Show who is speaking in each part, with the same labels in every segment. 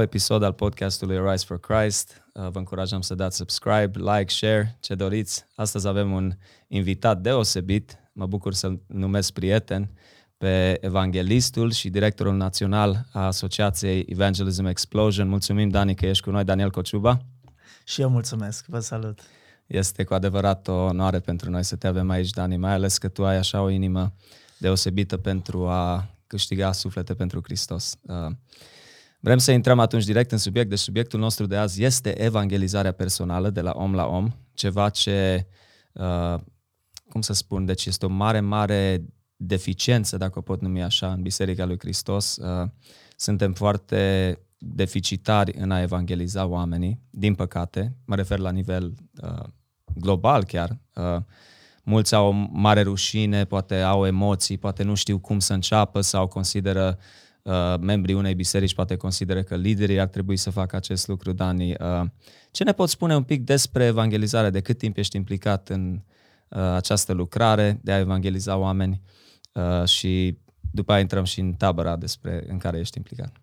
Speaker 1: nou episod al podcastului Rise for Christ. Uh, vă încurajăm să dați subscribe, like, share, ce doriți. Astăzi avem un invitat deosebit, mă bucur să-l numesc prieten, pe evanghelistul și directorul național a Asociației Evangelism Explosion. Mulțumim, Dani, că ești cu noi, Daniel Cociuba.
Speaker 2: Și eu mulțumesc, vă salut.
Speaker 1: Este cu adevărat o onoare pentru noi să te avem aici, Dani, mai ales că tu ai așa o inimă deosebită pentru a câștiga suflete pentru Hristos. Uh, vrem să intrăm atunci direct în subiect, deci subiectul nostru de azi este evangelizarea personală de la om la om, ceva ce, uh, cum să spun, deci este o mare, mare deficiență, dacă o pot numi așa, în Biserica lui Hristos. Uh, suntem foarte deficitari în a evangeliza oamenii, din păcate, mă refer la nivel global chiar. Mulți au mare rușine, poate au emoții, poate nu știu cum să înceapă sau consideră uh, membrii unei biserici, poate consideră că liderii ar trebui să facă acest lucru, Dani. Uh, ce ne poți spune un pic despre evangelizare? De cât timp ești implicat în uh, această lucrare de a evangeliza oameni uh, și după aia intrăm și în tabăra despre, în care ești implicat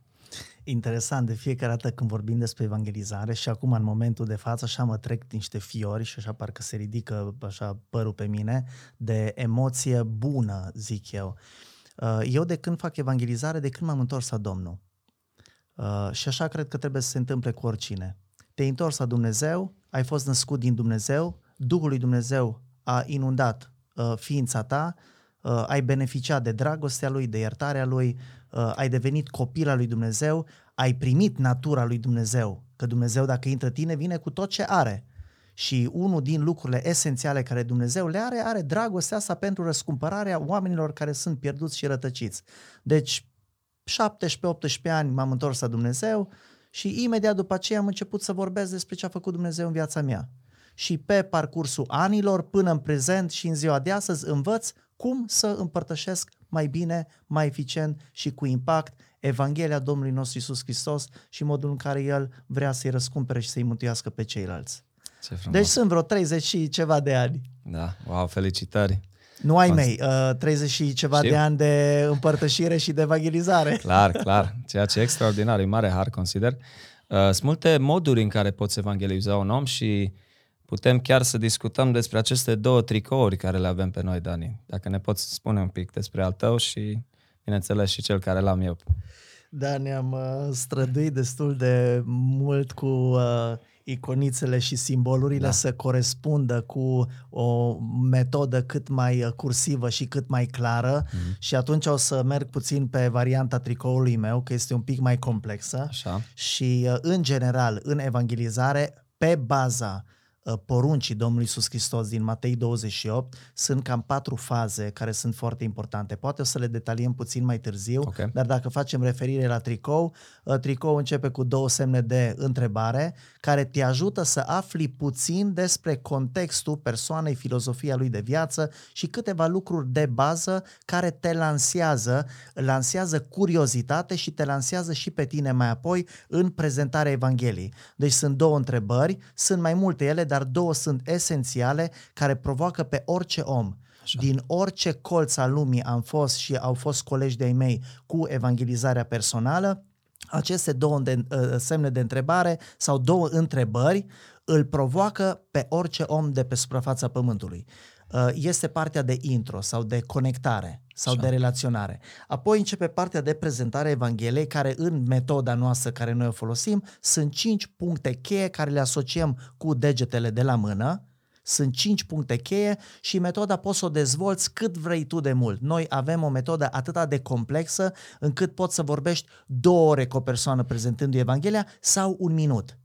Speaker 2: interesant de fiecare dată când vorbim despre evangelizare și acum în momentul de față așa mă trec niște fiori și așa parcă se ridică așa părul pe mine de emoție bună, zic eu. Uh, eu de când fac evangelizare, de când m-am întors la Domnul. Uh, și așa cred că trebuie să se întâmple cu oricine. Te-ai întors la Dumnezeu, ai fost născut din Dumnezeu, Duhul lui Dumnezeu a inundat uh, ființa ta, ai beneficiat de dragostea Lui, de iertarea Lui, uh, ai devenit copil al lui Dumnezeu, ai primit natura lui Dumnezeu, că Dumnezeu dacă intră tine vine cu tot ce are. Și unul din lucrurile esențiale care Dumnezeu le are, are dragostea asta pentru răscumpărarea oamenilor care sunt pierduți și rătăciți. Deci, 17-18 ani m-am întors la Dumnezeu și imediat după aceea am început să vorbesc despre ce a făcut Dumnezeu în viața mea. Și pe parcursul anilor, până în prezent și în ziua de astăzi, învăț cum să împărtășesc mai bine, mai eficient și cu impact Evanghelia Domnului nostru Isus Hristos și modul în care El vrea să-i răscumpere și să-i mântuiască pe ceilalți. Ce deci sunt vreo 30 și ceva de ani.
Speaker 1: Da, wow, felicitări!
Speaker 2: Nu ai mei, uh, 30 și ceva Știu. de ani de împărtășire și de evangelizare.
Speaker 1: Clar, clar. Ceea ce e extraordinar, e mare har, consider. Uh, sunt multe moduri în care poți evangeliza un om și putem chiar să discutăm despre aceste două tricouri care le avem pe noi, Dani. Dacă ne poți spune un pic despre al tău și, bineînțeles, și cel care l-am eu.
Speaker 2: Da, ne-am uh, străduit destul de mult cu uh, iconițele și simbolurile da. să corespundă cu o metodă cât mai uh, cursivă și cât mai clară mm-hmm. și atunci o să merg puțin pe varianta tricoului meu, că este un pic mai complexă
Speaker 1: Așa.
Speaker 2: și uh, în general în evangelizare pe baza Uh, poruncii Domnului Iisus Hristos din Matei 28 sunt cam patru faze care sunt foarte importante. Poate o să le detaliem puțin mai târziu, okay. dar dacă facem referire la tricou, uh, tricou începe cu două semne de întrebare care te ajută să afli puțin despre contextul persoanei, filozofia lui de viață și câteva lucruri de bază care te lansează, lansează curiozitate și te lansează și pe tine mai apoi în prezentarea Evangheliei. Deci sunt două întrebări, sunt mai multe ele, dar dar două sunt esențiale care provoacă pe orice om Așa. din orice colț al lumii am fost și au fost colegi de-ai mei cu evangelizarea personală, aceste două de, uh, semne de întrebare sau două întrebări îl provoacă pe orice om de pe suprafața pământului. Uh, este partea de intro sau de conectare sau Așa. de relaționare. Apoi începe partea de prezentare Evangheliei, care în metoda noastră care noi o folosim sunt cinci puncte cheie care le asociem cu degetele de la mână, sunt cinci puncte cheie și metoda poți să o dezvolți cât vrei tu de mult. Noi avem o metodă atât de complexă încât poți să vorbești două ore cu o persoană prezentându-i Evanghelia sau un minut.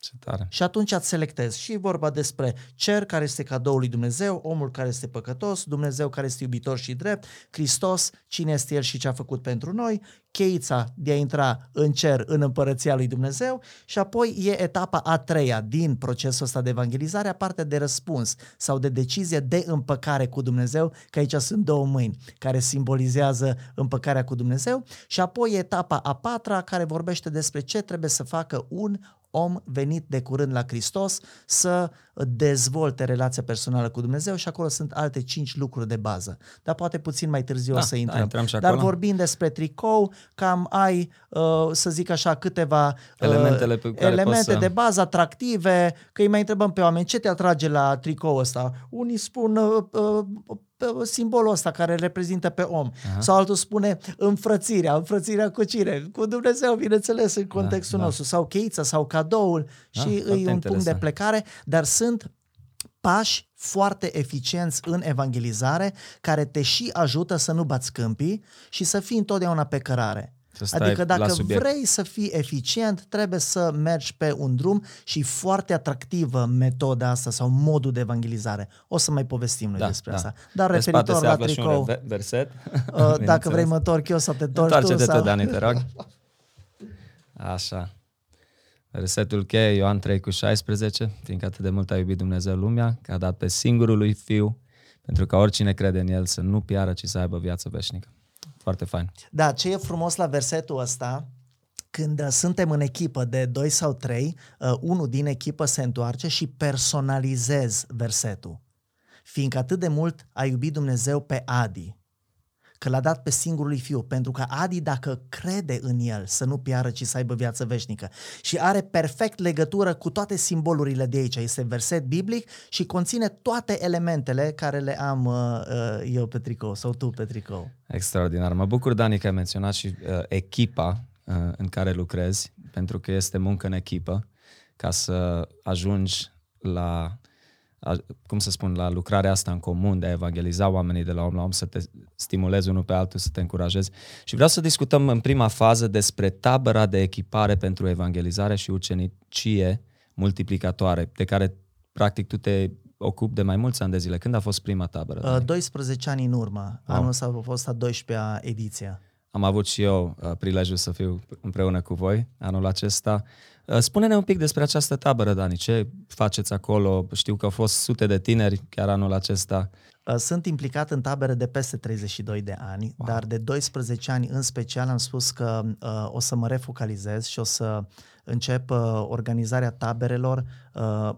Speaker 1: Ce tare.
Speaker 2: Și atunci îți selectezi și vorba despre cer care este cadoul lui Dumnezeu, omul care este păcătos, Dumnezeu care este iubitor și drept, Hristos, cine este El și ce a făcut pentru noi, cheița de a intra în cer, în împărăția lui Dumnezeu și apoi e etapa a treia din procesul ăsta de evangelizare, partea de răspuns sau de decizie de împăcare cu Dumnezeu, că aici sunt două mâini care simbolizează împăcarea cu Dumnezeu și apoi etapa a patra care vorbește despre ce trebuie să facă un om venit de curând la Hristos să dezvolte relația personală cu Dumnezeu și acolo sunt alte cinci lucruri de bază. Dar poate puțin mai târziu
Speaker 1: Da,
Speaker 2: o să
Speaker 1: da,
Speaker 2: intrăm.
Speaker 1: intrăm și
Speaker 2: Dar
Speaker 1: acolo.
Speaker 2: vorbind despre tricou, cam ai, uh, să zic așa, câteva uh,
Speaker 1: Elementele pe care
Speaker 2: elemente
Speaker 1: poți să-
Speaker 2: de bază atractive, că îi mai întrebăm pe oameni ce te atrage la tricou ăsta. Unii spun uh, uh, uh, simbolul ăsta care reprezintă pe om.
Speaker 1: Aha.
Speaker 2: Sau altul spune înfrățirea, înfrățirea cu cine? Cu Dumnezeu, bineînțeles, în contextul
Speaker 1: da.
Speaker 2: nostru. Sau cheița, sau cadoul
Speaker 1: Da,
Speaker 2: și e un
Speaker 1: foarte
Speaker 2: punct de
Speaker 1: interesant.
Speaker 2: plecare, dar sunt pași foarte eficienți în evangelizare care te și ajută să nu bați câmpii și să fii întotdeauna pe cărare.
Speaker 1: Să stai
Speaker 2: Adică
Speaker 1: la
Speaker 2: dacă
Speaker 1: subiect.
Speaker 2: vrei să fii eficient, trebuie să mergi pe un drum și foarte atractivă metoda asta sau modul de evangelizare. O să mai povestim noi
Speaker 1: Da,
Speaker 2: despre
Speaker 1: da.
Speaker 2: asta. Dar
Speaker 1: Pe spate
Speaker 2: referitor
Speaker 1: se
Speaker 2: la
Speaker 1: află și un
Speaker 2: tricou,
Speaker 1: re- verset.
Speaker 2: uh, dacă vrei mă întorc eu sau te întorci tu.
Speaker 1: Întoarce-te
Speaker 2: Sau...
Speaker 1: tu, Dani, te rog. Așa. Versetul cheie, Ioan 3 cu 16, fiindcă atât de mult a iubit Dumnezeu lumea, că a dat pe singurul lui Fiu, pentru ca oricine crede în El să nu piară, ci să aibă viață veșnică. Foarte fain.
Speaker 2: Da, ce e frumos la versetul ăsta, când uh, suntem în echipă de doi sau trei, uh, unul din echipă se întoarce și personalizez versetul. Fiindcă atât de mult a iubit Dumnezeu pe Adi, că l-a dat pe singurul lui fiu, pentru că Adi, dacă crede în el, să nu piară, ci să aibă viață veșnică. Și are perfect legătură cu toate simbolurile de aici. Este verset biblic și conține toate elementele care le am uh, uh, eu pe tricou sau tu pe tricou.
Speaker 1: Extraordinar. Mă bucur, Dani, că ai menționat și uh, echipa uh, în care lucrezi, pentru că este muncă în echipă ca să ajungi la, a, cum să spun, la lucrarea asta în comun, de a evangeliza oamenii de la om la om, să te stimulezi unul pe altul, să te încurajezi. Și vreau să discutăm în prima fază despre tabăra de echipare pentru evangelizare și ucenicie multiplicatoare, de care practic tu te ocupi de mai mulți ani de zile. Când a fost prima tabără?
Speaker 2: Uh,
Speaker 1: Dani?
Speaker 2: 12 ani în urmă.
Speaker 1: Wow.
Speaker 2: Anul ăsta a fost a 12-a ediție.
Speaker 1: Am avut și eu uh, prilejul să fiu împreună cu voi anul acesta. Uh, spune-ne un pic despre această tabără, Dani. Ce faceți acolo? Știu că au fost sute de tineri chiar anul acesta.
Speaker 2: Uh, Sunt implicat în tabere de peste 32 de ani, wow. dar de 12 ani în special am spus că uh, o să mă refocalizez și o să încep uh, organizarea taberelor uh,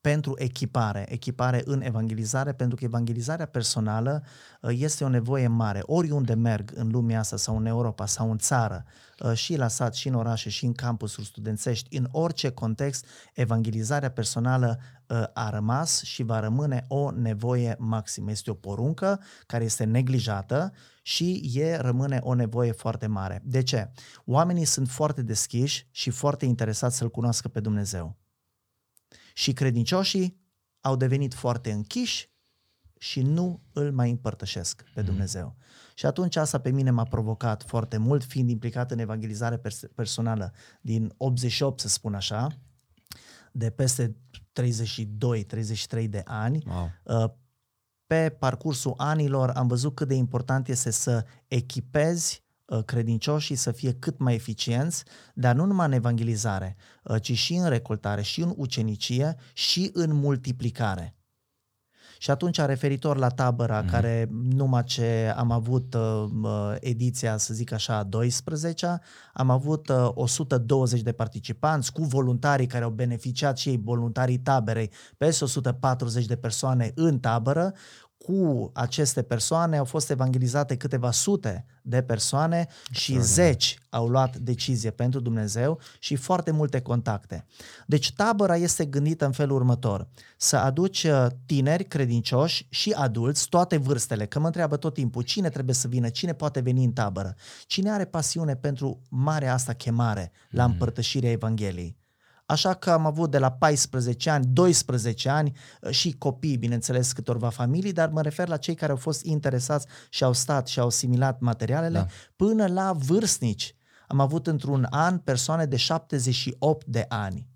Speaker 2: pentru echipare, echipare în evangelizare, pentru că evangelizarea personală uh, este o nevoie mare. Oriunde merg în lumea asta sau în Europa sau în țară, uh, și la sat, și în orașe, și în campusuri studențești, în orice context, evangelizarea personală uh, a rămas și va rămâne o nevoie maximă. Este o poruncă care este neglijată și e rămâne o nevoie foarte mare. De ce? Oamenii sunt foarte deschiși și foarte interesați să-L cunoască pe Dumnezeu. Și credincioșii au devenit foarte închiși și nu îl mai împărtășesc pe Dumnezeu. Și atunci asta pe mine m-a provocat foarte mult, fiind implicat în evangelizare pers- personală din 88, să spun așa, de peste 32-33 de ani.
Speaker 1: Wow.
Speaker 2: Uh, Pe parcursul anilor am văzut cât de important este să echipezi uh, credincioșii să fie cât mai eficienți, dar nu numai în evangelizare, uh, ci și în recoltare, și în ucenicie, și în multiplicare. Și atunci, referitor la tabăra, mm-hmm. care numai ce am avut uh, uh, ediția, să zic așa, a 12 am avut uh, 120 de participanți cu voluntarii care au beneficiat și ei, voluntarii taberei, peste 140 de persoane în tabără, cu aceste persoane au fost evangelizate câteva sute de persoane și zeci au luat decizie pentru Dumnezeu și foarte multe contacte. Deci tabăra este gândită în felul următor. Să aduci uh, tineri credincioși și adulți, toate vârstele, că mă întreabă tot timpul cine trebuie să vină, cine poate veni în tabără, cine are pasiune pentru marea asta chemare la împărtășirea Evangheliei. Așa că am avut de la 14 ani, 12 ani uh, și copii, bineînțeles, câtorva familii, dar mă refer la cei care au fost interesați și au stat și au asimilat materialele,
Speaker 1: Da.
Speaker 2: până la vârstnici. Am avut într-un an persoane de 78 de ani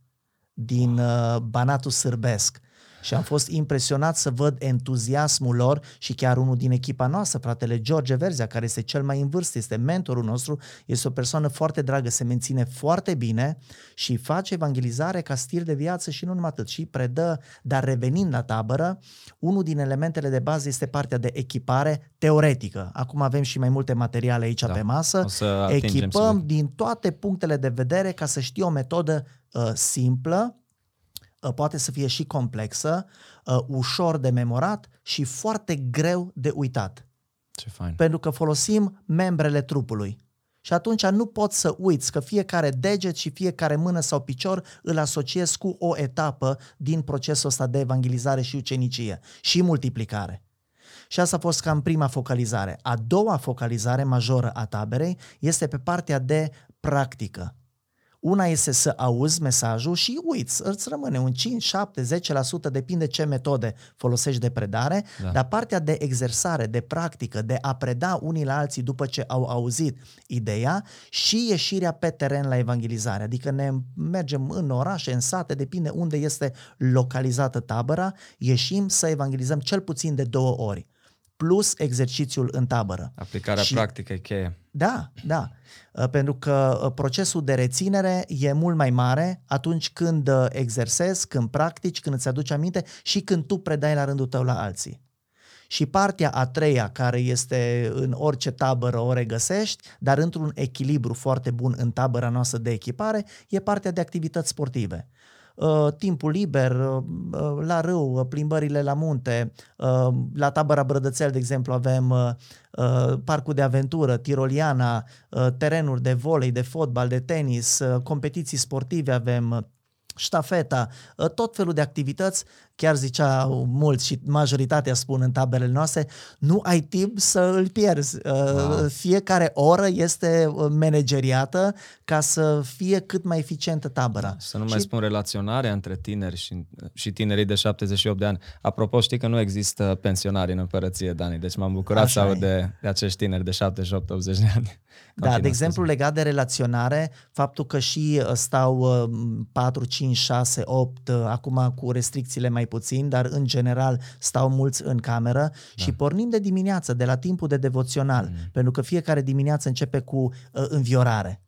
Speaker 2: din uh, Banatul Sârbesc. Și am fost impresionat să văd entuziasmul lor și chiar unul din echipa noastră, fratele George Verzea, care este cel mai în vârstă, este mentorul nostru, este o persoană foarte dragă, se menține foarte bine și face evangelizare ca stil de viață și nu numai atât, și predă, dar revenind la tabără, unul din elementele de bază este partea de echipare teoretică. Acum avem și mai multe materiale aici
Speaker 1: Da.
Speaker 2: pe masă,
Speaker 1: O să atingem
Speaker 2: echipăm
Speaker 1: subiect.
Speaker 2: din toate punctele de vedere ca să știi o metodă uh, simplă, uh, poate să fie și complexă, uh, ușor de memorat și foarte greu de uitat.
Speaker 1: Ce fain.
Speaker 2: Pentru că folosim membrele trupului. Și atunci nu poți să uiți că fiecare deget și fiecare mână sau picior îl asociezi cu o etapă din procesul ăsta de evangelizare și ucenicie și multiplicare. Și asta a fost cam prima focalizare. A doua focalizare majoră a taberei este pe partea de practică. Una este să auzi mesajul și uiți, îți rămâne un 5, 7, 10%, depinde ce metode folosești de predare, da. dar partea de exersare, de practică, de a preda unii la alții după ce au auzit ideea și ieșirea pe teren la evangelizare. Adică ne mergem în orașe, în sate, depinde unde este localizată tabăra, ieșim să evangelizăm cel puțin de două ori plus exercițiul în tabără.
Speaker 1: Aplicarea și, practică e cheie.
Speaker 2: Da, da. Uh, pentru că uh, procesul de reținere e mult mai mare atunci când uh, exersezi, când practici, când îți aduci aminte și când tu predai la rândul tău la alții. Și partea a treia, care este în orice tabără o regăsești, dar într-un echilibru foarte bun în tabăra noastră de echipare, e partea de activități sportive. Uh, timpul liber, uh, uh, la râu, plimbările la munte, la tabăra Brădățel, de exemplu, avem parcul de aventură, tiroliana, terenuri de volei, de fotbal, de tenis, competiții sportive avem, ștafeta, tot felul de activități chiar zicea mulți și majoritatea spun în tabelele noastre, nu ai timp să îl pierzi. Wow. Uh, fiecare oră este uh, manageriată ca să fie cât mai eficientă tabăra.
Speaker 1: Să nu și... mai spun relaționarea între tineri și, și tinerii de 78 de ani. Apropo, știi că nu există pensionari în împărăție, Dani, deci m-am bucurat Așa să aud de, de acești tineri de 78-80 de ani.
Speaker 2: Da, de exemplu, legat de relaționare, faptul că și uh, stau 4, 5, 6, 8, acum cu restricțiile mai puțin, dar în general stau mulți în cameră da. și pornim de dimineață, de la timpul de devoțional, mm. pentru că fiecare dimineață începe cu uh, înviorare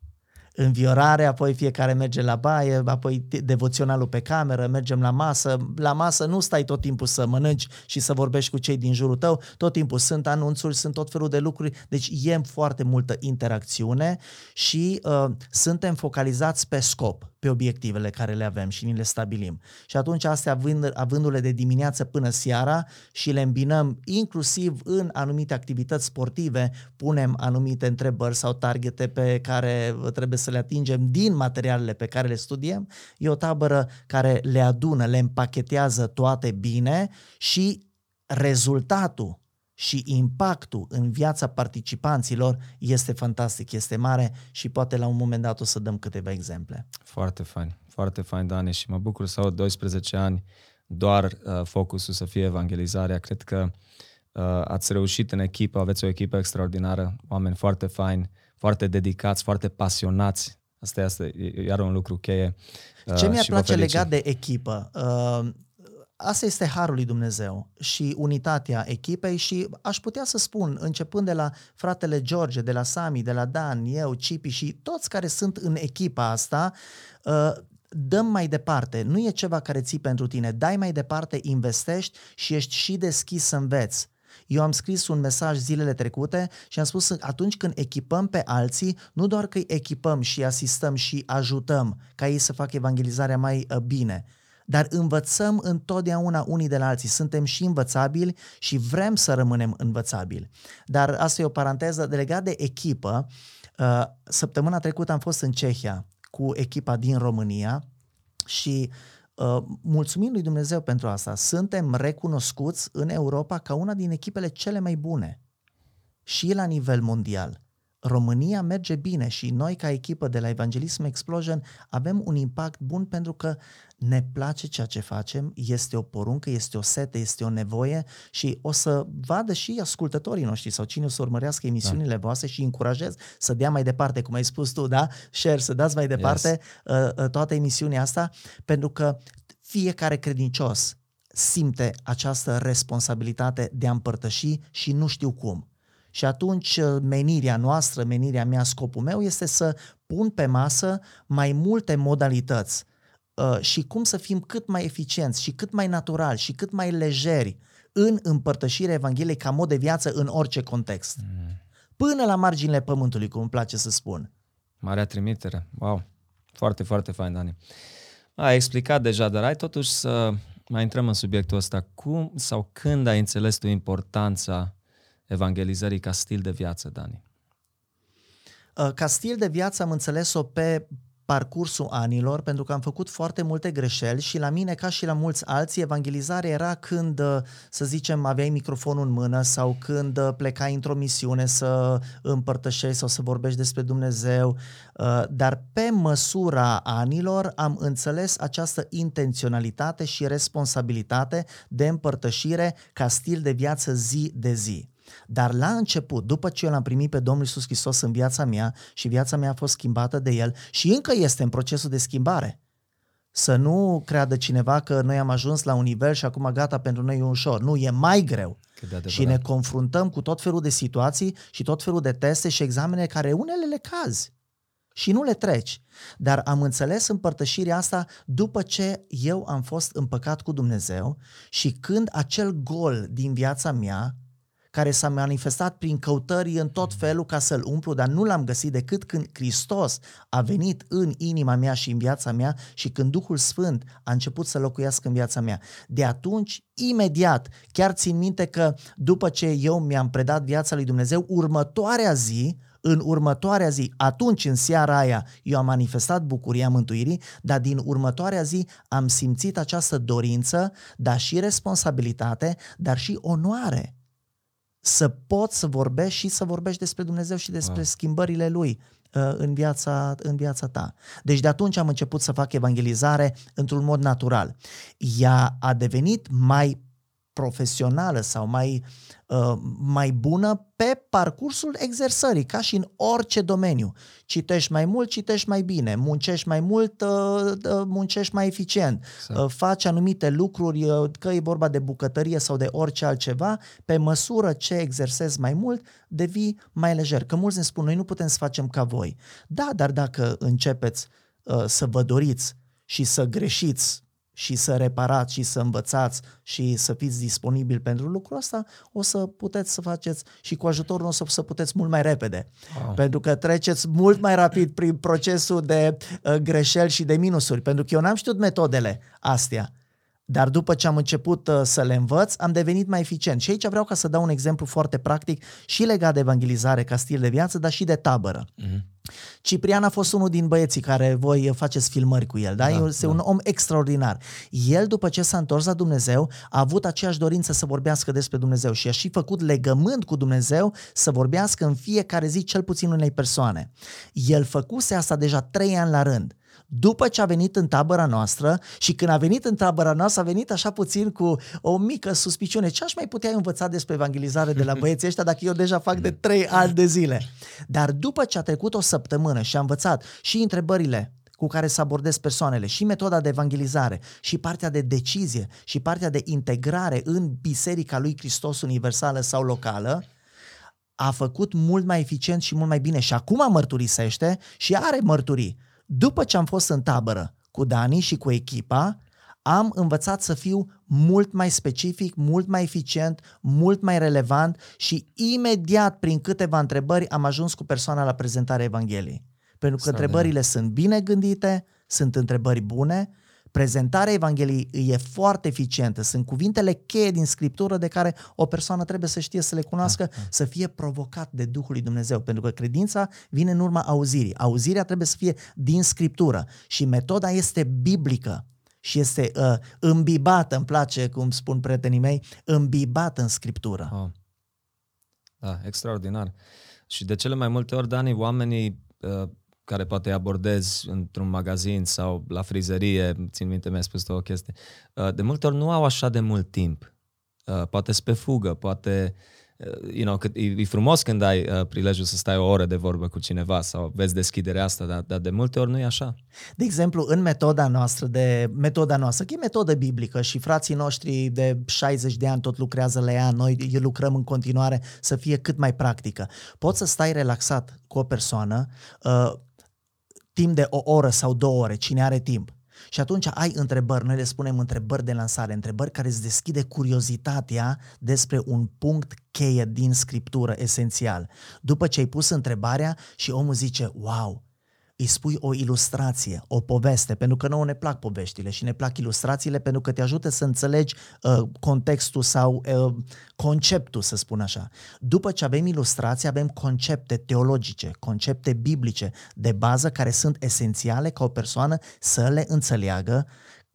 Speaker 2: înviorare, apoi fiecare merge la baie, apoi devoționalul pe cameră, mergem la masă. La masă nu stai tot timpul să mănânci și să vorbești cu cei din jurul tău, tot timpul sunt anunțuri, sunt tot felul de lucruri, deci e foarte multă interacțiune și uh, suntem focalizați pe scop pe obiectivele care le avem și ni le stabilim. Și atunci astea având, avându-le de dimineață până seara și le îmbinăm inclusiv în anumite activități sportive, punem anumite întrebări sau targete pe care trebuie să le atingem din materialele pe care le studiem, e o tabără care le adună, le împachetează toate bine și rezultatul și impactul în viața participanților este fantastic, este mare și poate la un moment dat o să dăm câteva exemple.
Speaker 1: Foarte fain, foarte fain, Dani, și mă bucur să aud 12 ani doar uh, focusul să fie evangelizarea. Cred că uh, ați reușit în echipă, aveți o echipă extraordinară, oameni foarte faini, foarte dedicați, foarte pasionați. Asta este iar un lucru cheie.
Speaker 2: Uh, Ce mi-ar place legat de echipă? Uh, Asta este harul lui Dumnezeu și unitatea echipei și aș putea să spun, începând de la fratele George, de la Sami, de la Dan, eu, Cipi și toți care sunt în echipa asta, uh, dăm mai departe. Nu e ceva care ții pentru tine. Dai mai departe, investești și ești și deschis să înveți. Eu am scris un mesaj zilele trecute și am spus atunci când echipăm pe alții, nu doar că îi echipăm și asistăm și ajutăm ca ei să facă evangelizarea mai uh, bine, dar învățăm întotdeauna unii de la alții. Suntem și învățabili și vrem să rămânem învățabili. Dar asta e o paranteză de legat de echipă. Uh, săptămâna trecută am fost în Cehia cu echipa din România și uh, mulțumim lui Dumnezeu pentru asta. Suntem recunoscuți în Europa ca una din echipele cele mai bune și la nivel mondial. România merge bine și noi ca echipă de la Evangelism Explosion avem un impact bun pentru că ne place ceea ce facem, este o poruncă, este o sete, este o nevoie și o să vadă și ascultătorii noștri sau cine o să urmărească emisiunile da. voastre și încurajez să dea mai departe, cum ai spus tu, da? Share, să dați mai departe yes. uh, uh, toată emisiunea asta, pentru că fiecare credincios simte această responsabilitate de a împărtăși și nu știu cum. Și atunci uh, menirea noastră, menirea mea, scopul meu este să pun pe masă mai multe modalități uh, și cum să fim cât mai eficienți și cât mai naturali și cât mai lejeri în împărtășirea Evangheliei ca mod de viață în orice context. Mm. Până la marginile pământului, cum îmi place să spun.
Speaker 1: Marea trimitere, wow! Foarte, foarte fain, Dani. Ai explicat deja, dar ai totuși să mai intrăm în subiectul ăsta. Cum sau când ai înțeles tu importanța evangelizării ca stil de viață, Dani?
Speaker 2: Uh, ca stil de viață am înțeles-o pe parcursul anilor, pentru că am făcut foarte multe greșeli și la mine, ca și la mulți alții, evangelizarea era când, uh, să zicem, aveai microfonul în mână sau când uh, plecai într-o misiune să împărtășești sau să vorbești despre Dumnezeu, dar pe măsura anilor am înțeles această intenționalitate și responsabilitate de împărtășire ca stil de viață zi de zi. Dar la început, după ce eu l-am primit pe Domnul Iisus Hristos în viața mea și viața mea a fost schimbată de El și încă este în procesul de schimbare, să nu creadă cineva că noi am ajuns la un nivel și acum gata, pentru noi e ușor. Nu, e mai greu. Și ne confruntăm cu tot felul de situații și tot felul de teste și examene care unele le cazi și nu le treci. Dar am înțeles împărtășirea asta după ce eu am fost împăcat cu Dumnezeu și când acel gol din viața mea care s-a manifestat prin căutări în tot felul ca să-l umplu, dar nu l-am găsit decât când Hristos a venit în inima mea și în viața mea și când Duhul Sfânt a început să locuiască în viața mea. De atunci, imediat, chiar țin minte că după ce eu mi-am predat viața lui Dumnezeu, următoarea zi, în următoarea zi, atunci în seara aia, eu am manifestat bucuria mântuirii, dar din următoarea zi am simțit această dorință, dar și responsabilitate, dar și onoare să poți să vorbești și să vorbești despre Dumnezeu și despre wow. schimbările Lui uh, în viața, în viața ta. Deci de atunci am început să fac evangelizare într-un mod natural. Ea a devenit mai profesională sau mai Uh, mai bună pe parcursul exersării, ca și în orice domeniu. Citești mai mult, citești mai bine, muncești mai mult, uh, uh, muncești mai eficient, exact. faci anumite lucruri, că e vorba de bucătărie sau de orice altceva, pe măsură ce exersezi mai mult, devii mai lejer. Că mulți ne spun, noi nu putem să facem ca voi. Da, dar dacă începeți să vă doriți și să greșiți și să reparați și să învățați și să fiți disponibil pentru lucrul ăsta, o să puteți să faceți și cu ajutorul nostru să puteți mult mai repede. Wow. Pentru că treceți mult mai rapid prin procesul de uh, greșeli și de minusuri. Pentru că eu n-am știut metodele astea. Dar după ce am început uh, să le învăț, am devenit mai eficient. Și aici vreau ca să dau un exemplu foarte practic și legat de evangelizare ca stil de viață, dar și de tabără. Mm-hmm. Ciprian a fost unul din băieții care voi faceți filmări cu el, da? da este da. un om extraordinar. El, după ce s-a întors la Dumnezeu, a avut aceeași dorință să vorbească despre Dumnezeu și a și făcut legământ cu Dumnezeu să vorbească în fiecare zi cel puțin unei persoane. El făcuse asta deja trei ani la rând după ce a venit în tabăra noastră și când a venit în tabăra noastră a venit așa puțin cu o mică suspiciune. Ce aș mai putea învăța despre evangelizare de la băieții ăștia dacă eu deja fac de trei ani de zile? Dar după ce a trecut o săptămână și a învățat și întrebările cu care să abordez persoanele, și metoda de evangelizare, și partea de decizie, și partea de integrare în Biserica lui Hristos universală sau locală, a făcut mult mai eficient și mult mai bine și acum mărturisește și are mărturii după ce am fost în tabără cu Dani și cu echipa, am învățat să fiu mult mai specific, mult mai eficient, mult mai relevant și imediat prin câteva întrebări am ajuns cu persoana la prezentarea Evangheliei. Pentru că întrebările sunt bine gândite, sunt întrebări bune Prezentarea Evangheliei e foarte eficientă. Sunt cuvintele cheie din Scriptură de care o persoană trebuie să știe să le cunoască, da, da. să fie provocat de Duhul lui Dumnezeu. Pentru că credința vine în urma auzirii. Auzirea trebuie să fie din Scriptură. Și metoda este biblică și este uh, îmbibată, îmi place cum spun prietenii mei, îmbibată în Scriptură. Oh.
Speaker 1: Da, extraordinar. Și de cele mai multe ori, Dani, oamenii uh, care poate abordezi într-un magazin sau la frizerie, țin minte, mi-ai spus o chestie, uh, de multe ori nu au așa de mult timp. Uh, poate pe fugă, poate uh, you know, că e, e frumos când ai uh, prilejul să stai o oră de vorbă cu cineva sau vezi deschiderea asta, dar, dar de multe ori nu e așa.
Speaker 2: De exemplu, în metoda noastră, de metoda noastră, că e metodă biblică și frații noștri de 60 de ani tot lucrează la ea, noi lucrăm în continuare să fie cât mai practică. Poți să stai relaxat cu o persoană, uh, timp de o oră sau două ore, cine are timp. Și atunci ai întrebări, noi le spunem întrebări de lansare, întrebări care îți deschide curiozitatea despre un punct cheie din scriptură esențial. După ce ai pus întrebarea și omul zice, wow, îi spui o ilustrație, o poveste, pentru că nouă ne plac poveștile și ne plac ilustrațiile pentru că te ajută să înțelegi uh, contextul sau uh, conceptul, să spun așa. După ce avem ilustrații, avem concepte teologice, concepte biblice de bază care sunt esențiale ca o persoană să le înțeleagă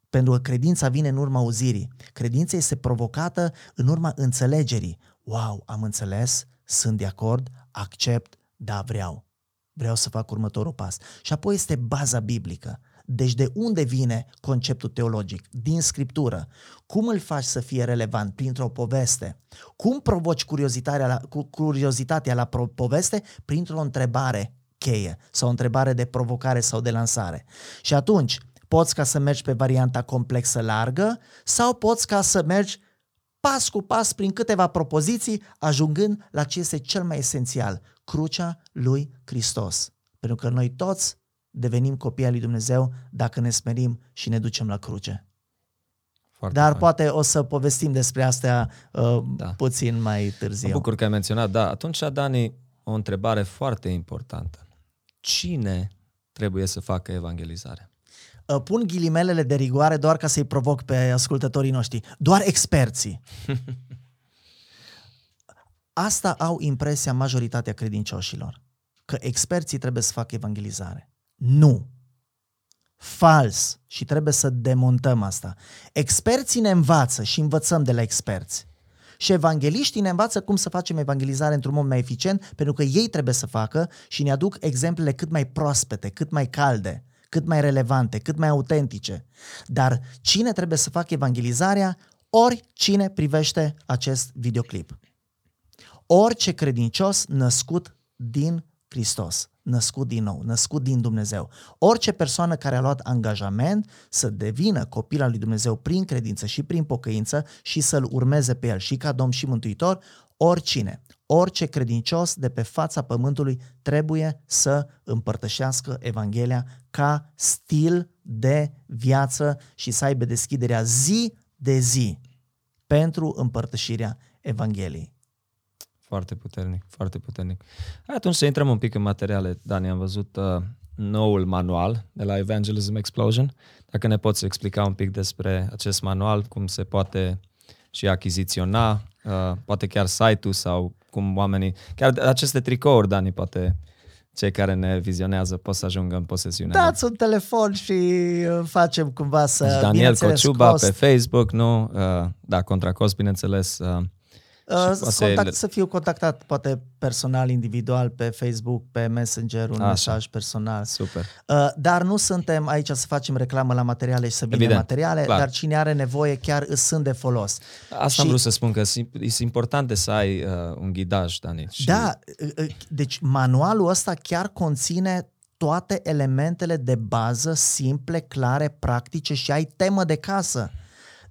Speaker 2: pentru că credința vine în urma auzirii. Credința este provocată în urma înțelegerii. Wow, am înțeles, sunt de acord, accept, da, vreau. Vreau să fac următorul pas. Și apoi este baza biblică. Deci de unde vine conceptul teologic? Din scriptură. Cum îl faci să fie relevant? Printr-o poveste. Cum provoci curiozitatea la, curiozitatea la poveste? Printr-o întrebare cheie sau o întrebare de provocare sau de lansare. Și atunci, poți ca să mergi pe varianta complexă largă sau poți ca să mergi pas cu pas prin câteva propoziții, ajungând la ce este cel mai esențial, crucea lui Hristos. Pentru că noi toți devenim copii al lui Dumnezeu dacă ne smerim și ne ducem la cruce. Foarte Dar fain. poate o să povestim despre astea uh, da. puțin mai târziu.
Speaker 1: Mă bucur că ai menționat, da. Atunci, Dani, o întrebare foarte importantă. Cine trebuie să facă evangelizare?
Speaker 2: Uh, pun ghilimelele de rigoare doar ca să-i provoc pe ascultătorii noștri. Doar experții. Asta au impresia majoritatea credincioșilor, că experții trebuie să facă evangelizare. Nu. Fals. Și trebuie să demontăm asta. Experții ne învață și învățăm de la experți. Și evangeliștii ne învață cum să facem evangelizare într-un mod mai eficient, pentru că ei trebuie să facă și ne aduc exemplele cât mai proaspete, cât mai calde cât mai relevante, cât mai autentice. Dar cine trebuie să facă evangelizarea? Ori cine privește acest videoclip. Orice credincios născut din Hristos, născut din nou, născut din Dumnezeu. Orice persoană care a luat angajament să devină copil al lui Dumnezeu prin credință și prin pocăință și să-L urmeze pe El și ca Domn și Mântuitor, oricine, orice credincios de pe fața pământului trebuie să împărtășească Evanghelia ca stil de viață și să aibă deschiderea zi de zi pentru împărtășirea Evangheliei.
Speaker 1: Foarte puternic, foarte puternic. Hai atunci să intrăm un pic în materiale. Dani, am văzut uh, noul manual de la Evangelism Explosion. Dacă ne poți explica un pic despre acest manual, cum se poate și achiziționa, uh, poate chiar site-ul sau cum oamenii... Chiar aceste tricouri, Dani, poate cei care ne vizionează pot să ajungă în posesiunea
Speaker 2: Dați un telefon și uh, facem cumva să...
Speaker 1: Deci Daniel Cociuba cost. pe Facebook, nu? Uh, da, contra cost, bineînțeles. Uh,
Speaker 2: Uh, contact, să fiu contactat poate personal, individual, pe Facebook, pe Messenger, un Așa. mesaj personal.
Speaker 1: Super.
Speaker 2: Uh, dar nu suntem aici să facem reclamă la materiale și să vină materiale, clar. dar cine are nevoie chiar îți sunt de folos.
Speaker 1: Asta și... am vrut să spun, că e important să ai uh, un ghidaj, Dani.
Speaker 2: Și... Da, uh, uh, deci manualul ăsta chiar conține toate elementele de bază simple, clare, practice și ai temă de casă.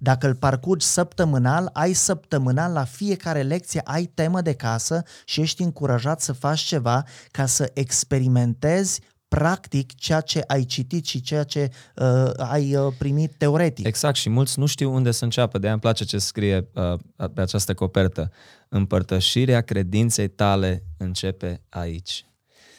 Speaker 2: Dacă îl parcurgi săptămânal, ai săptămânal la fiecare lecție, ai temă de casă și ești încurajat să faci ceva ca să experimentezi practic ceea ce ai citit și ceea ce uh, ai uh, primit teoretic.
Speaker 1: Exact și mulți nu știu unde să înceapă, de-aia îmi place ce scrie uh, pe această copertă. Împărtășirea credinței tale începe aici.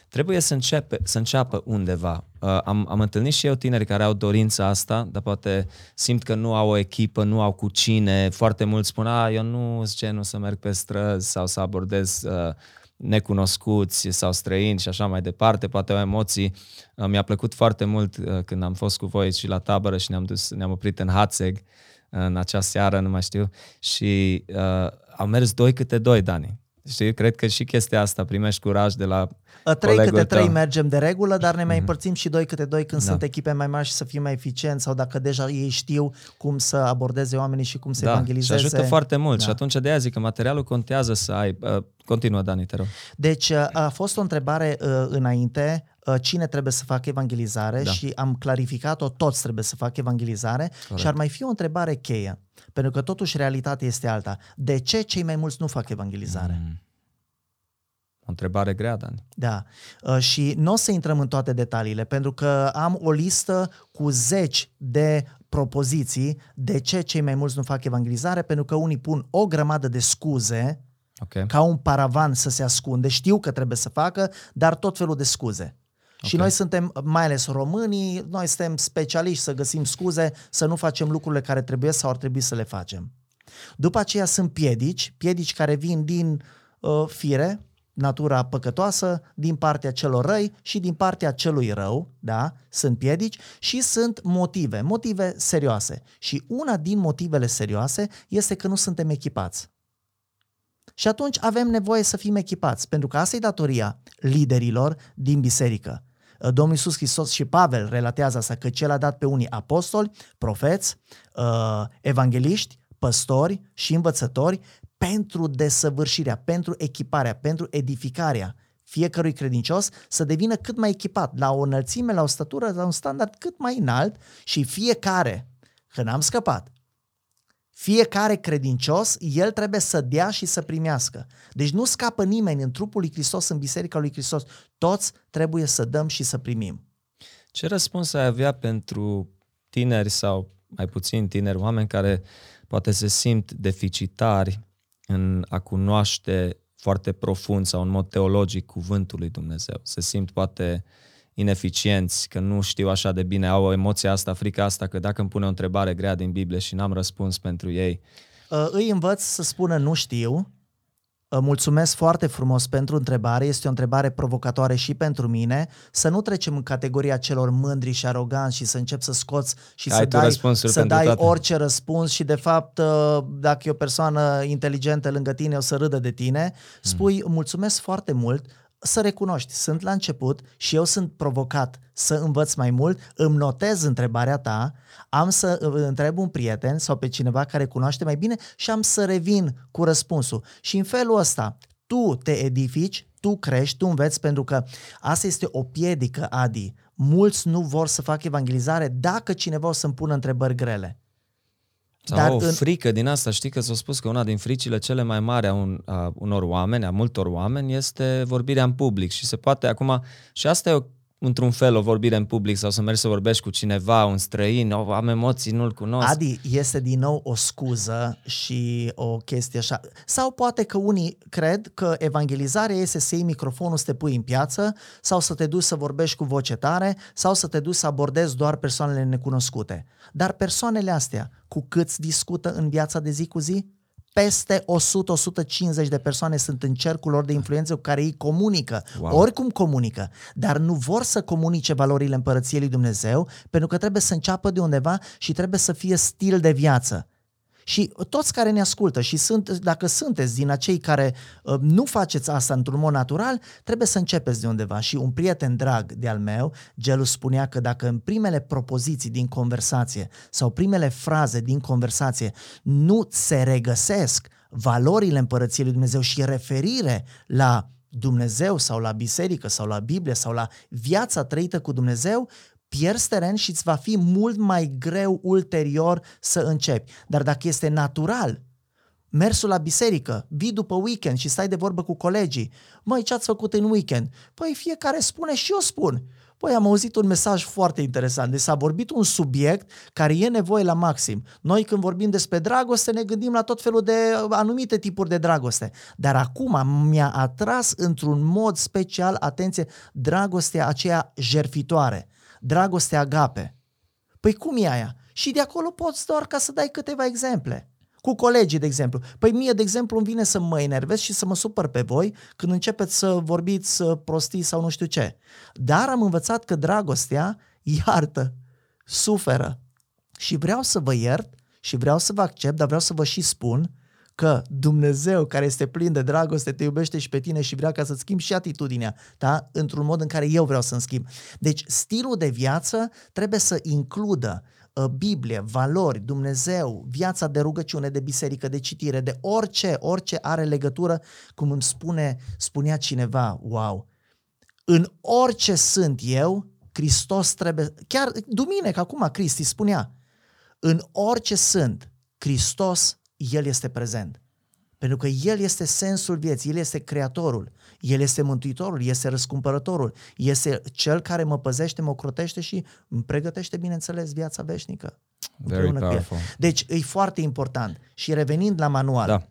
Speaker 1: Trebuie să, începe, să înceapă undeva. Uh, am, am întâlnit și eu tineri care au dorința asta, dar poate simt că nu au o echipă, nu au cu cine. Foarte mulți spun, a, eu nu sunt genul să merg pe străzi sau să abordez uh, necunoscuți sau străini și așa mai departe, poate au emoții. Uh, mi-a plăcut foarte mult uh, când am fost cu voi și la tabără și ne-am, dus, ne-am oprit în Hatzeg în acea seară, nu mai știu, și uh, au mers doi câte doi, Dani. Știi, cred că și chestia asta primești curaj de la
Speaker 2: Trei câte trei tău. mergem de regulă, dar ne mai mhm. împărțim și doi câte doi când da. sunt echipe mai mari și să fim mai eficienți sau dacă deja ei știu cum să abordeze oamenii și cum să da, evangelizeze.
Speaker 1: și ajută foarte mult da. și atunci de aia zic că materialul contează să ai... Uh, continuă, Dani, te rog.
Speaker 2: Deci uh, a fost o întrebare uh, înainte, uh, cine trebuie să facă evangelizare da. și am clarificat-o, toți trebuie să facă evangelizare Corect. și ar mai fi o întrebare cheie, pentru că totuși realitatea este alta. De ce cei mai mulți nu fac evangelizare? Mm.
Speaker 1: O întrebare grea, Dan.
Speaker 2: Da. Uh, și nu o să intrăm în toate detaliile, pentru că am o listă cu zeci de propoziții de ce cei mai mulți nu fac evangelizare, pentru că unii pun o grămadă de scuze okay. ca un paravan să se ascunde. Știu că trebuie să facă, dar tot felul de scuze. Okay. Și noi suntem, mai ales românii, noi suntem specialiști să găsim scuze să nu facem lucrurile care trebuie sau ar trebui să le facem. După aceea sunt piedici, piedici care vin din uh, fire, natura păcătoasă, din partea celor răi și din partea celui rău, da? Sunt piedici și sunt motive, motive serioase. Și una din motivele serioase este că nu suntem echipați. Și atunci avem nevoie să fim echipați, pentru că asta e datoria liderilor din biserică. Domnul Iisus Hristos și Pavel relatează asta, că cel a dat pe unii apostoli, profeți, uh, evangeliști, păstori și învățători pentru desăvârșirea, pentru echiparea, pentru edificarea fiecărui credincios să devină cât mai echipat, la o înălțime, la o stătură, la un standard cât mai înalt și fiecare, că n-am scăpat, fiecare credincios, el trebuie să dea și să primească. Deci nu scapă nimeni în trupul lui Hristos, în biserica lui Hristos. Toți trebuie să dăm și să primim.
Speaker 1: Ce răspuns ai avea pentru tineri sau mai puțin tineri, oameni care poate se simt deficitari în a cunoaște foarte profund sau în mod teologic cuvântul lui Dumnezeu. Se simt poate ineficienți, că nu știu așa de bine, au emoția asta, frica asta, că dacă îmi pune o întrebare grea din Biblie și n-am răspuns pentru ei.
Speaker 2: Uh, îi învăț să spună nu știu, Mulțumesc foarte frumos pentru întrebare, este o întrebare provocatoare și pentru mine. Să nu trecem în categoria celor mândri și aroganți și să încep să scoți și Ai să dai, să dai toate. orice răspuns și de fapt uh, dacă e o persoană inteligentă lângă tine o să râdă de tine. Spui mm. mulțumesc foarte mult, să recunoști, sunt la început și eu sunt provocat să învăț mai mult, îmi notez întrebarea ta, am să întreb un prieten sau pe cineva care cunoaște mai bine și am să revin cu răspunsul. Și în felul ăsta, tu te edifici, tu crești, tu înveți, pentru că asta este o piedică, Adi. Mulți nu vor să facă evangelizare dacă cineva o să-mi pună întrebări grele.
Speaker 1: Sau Dar o în... frică din asta, știi că s-a spus că una din fricile cele mai mari a, un, a unor oameni, a multor oameni, este vorbirea în public. Și se poate acum, și asta e o într-un fel o vorbire în public sau să mergi să vorbești cu cineva, un străin, oh, am emoții, nu-l cunosc.
Speaker 2: Adi, este din nou o scuză și o chestie așa. Sau poate că unii cred că evangelizarea este să iei microfonul, să te pui în piață sau să te duci să vorbești cu voce tare sau să te duci să abordezi doar persoanele necunoscute. Dar persoanele astea, cu câți discută în viața de zi cu zi? Peste 100-150 de persoane sunt în cercul lor de influență cu care ei comunică, wow. oricum comunică, dar nu vor să comunice valorile împărăției lui Dumnezeu, pentru că trebuie să înceapă de undeva și trebuie să fie stil de viață. Și toți care ne ascultă și sunt, dacă sunteți din acei care uh, nu faceți asta într-un mod natural, trebuie să începeți de undeva. Și un prieten drag de al meu, Gelu spunea că dacă în primele propoziții din conversație sau primele fraze din conversație nu se regăsesc valorile împărăției lui Dumnezeu și referire la Dumnezeu sau la biserică sau la Biblie sau la viața trăită cu Dumnezeu, pierzi teren și îți va fi mult mai greu ulterior să începi. Dar dacă este natural, mersul la biserică, vii după weekend și stai de vorbă cu colegii, măi, ce ați făcut în weekend? Păi fiecare spune și eu spun. Păi am auzit un mesaj foarte interesant. Deci s-a vorbit un subiect care e nevoie la maxim. Noi când vorbim despre dragoste ne gândim la tot felul de anumite tipuri de dragoste. Dar acum mi-a atras într-un mod special, atenție, dragostea aceea jerfitoare dragoste agape. Păi cum e aia? Și de acolo poți doar ca să dai câteva exemple. Cu colegii, de exemplu. Păi mie, de exemplu, îmi vine să mă enervez și să mă supăr pe voi când începeți să vorbiți prostii sau nu știu ce. Dar am învățat că dragostea iartă, suferă. Și vreau să vă iert și vreau să vă accept, dar vreau să vă și spun că Dumnezeu care este plin de dragoste te iubește și pe tine și vrea ca să-ți schimbi și atitudinea ta într-un mod în care eu vreau să-mi schimb. Deci stilul de viață trebuie să includă ă, Biblie, valori, Dumnezeu, viața de rugăciune, de biserică, de citire, de orice, orice are legătură, cum îmi spune, spunea cineva, wow, în orice sunt eu, Hristos trebuie, chiar duminică acum Cristi spunea, în orice sunt, Hristos el este prezent. Pentru că El este sensul vieții, El este creatorul, El este mântuitorul, este răscumpărătorul, este Cel care mă păzește, mă crotește și îmi pregătește, bineînțeles, viața veșnică.
Speaker 1: Very powerful.
Speaker 2: Deci e foarte important. Și revenind la manual, da.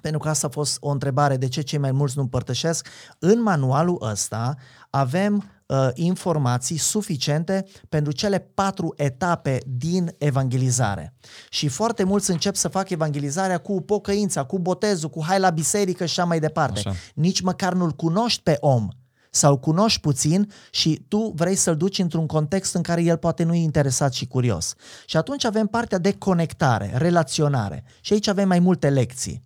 Speaker 2: pentru că asta a fost o întrebare, de ce cei mai mulți nu împărtășesc, în manualul ăsta avem uh, informații suficiente pentru cele patru etape din evangelizare. Și foarte mulți încep să facă evangelizarea cu pocăința, cu botezul, cu hai la biserică și așa mai departe.
Speaker 1: Așa.
Speaker 2: Nici măcar nu-l cunoști pe om sau cunoști puțin și tu vrei să-l duci într-un context în care el poate nu e interesat și curios. Și atunci avem partea de conectare, relaționare. Și aici avem mai multe lecții.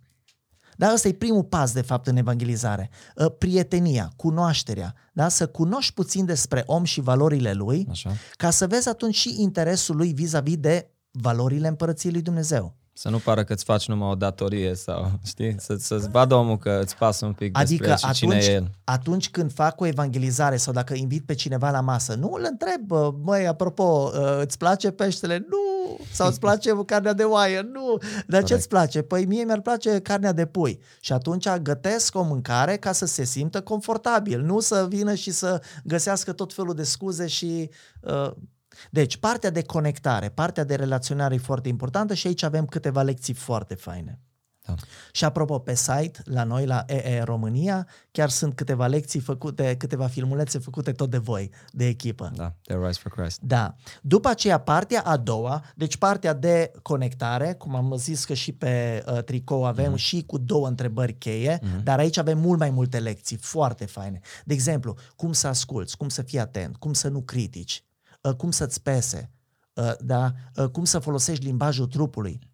Speaker 2: Dar ăsta e primul pas, de fapt, în evangelizare. Ă, Prietenia, cunoașterea. Da? Să cunoști puțin despre om și valorile lui,
Speaker 1: Așa.
Speaker 2: ca să vezi atunci și interesul lui vis-a-vis de valorile împărăției lui Dumnezeu.
Speaker 1: Să nu pară că îți faci numai o datorie sau, știi, să, să-ți vadă omul că îți pasă un pic
Speaker 2: Adică
Speaker 1: despre el și cine
Speaker 2: atunci,
Speaker 1: e el.
Speaker 2: atunci când fac o evangelizare sau dacă invit pe cineva la masă, nu îl întreb, bă, măi, apropo, ă, îți place peștele? Nu! Sau îți place carnea de oaie? Nu! Dar ce
Speaker 1: Corect.
Speaker 2: îți place? Păi mie mi-ar place carnea de pui. Și atunci gătesc o mâncare ca să se simtă confortabil, nu să vină și să găsească tot felul de scuze și... Uh, deci, partea de conectare, partea de relaționare e foarte importantă și aici avem câteva lecții foarte faine.
Speaker 1: Da.
Speaker 2: Și apropo, pe site, la noi, la EE România, chiar sunt câteva lecții făcute, câteva filmulețe făcute tot de voi, de echipă.
Speaker 1: Da, The Rise for Christ.
Speaker 2: Da. După aceea, partea a doua, deci partea de conectare, cum am zis că și pe uh, tricou avem mm-hmm. și cu două întrebări cheie, mm-hmm. dar aici avem mult mai multe lecții foarte faine. De exemplu, cum să asculți, cum să fii atent, cum să nu critici, uh, cum să-ți pese, uh, da? uh, cum să folosești limbajul trupului, uh,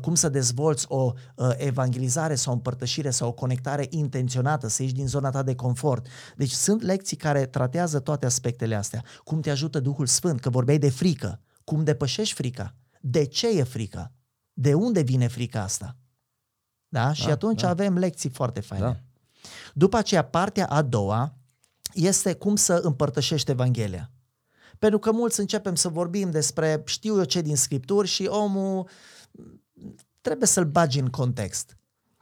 Speaker 2: cum să dezvolți o uh, evangelizare sau o împărtășire sau o conectare intenționată, să ieși din zona ta de confort. Deci sunt lecții care tratează toate aspectele astea. Cum te ajută Duhul Sfânt, că vorbeai de frică. Cum depășești frica? De ce e frica? De unde vine frica asta? Da? Și
Speaker 1: Da,
Speaker 2: atunci
Speaker 1: da.
Speaker 2: avem lecții foarte faine.
Speaker 1: Da.
Speaker 2: După aceea, partea a doua este cum să împărtășești Evanghelia. Pentru că mulți începem să vorbim despre știu eu ce din Scripturi și omul trebuie să-l bagi în context.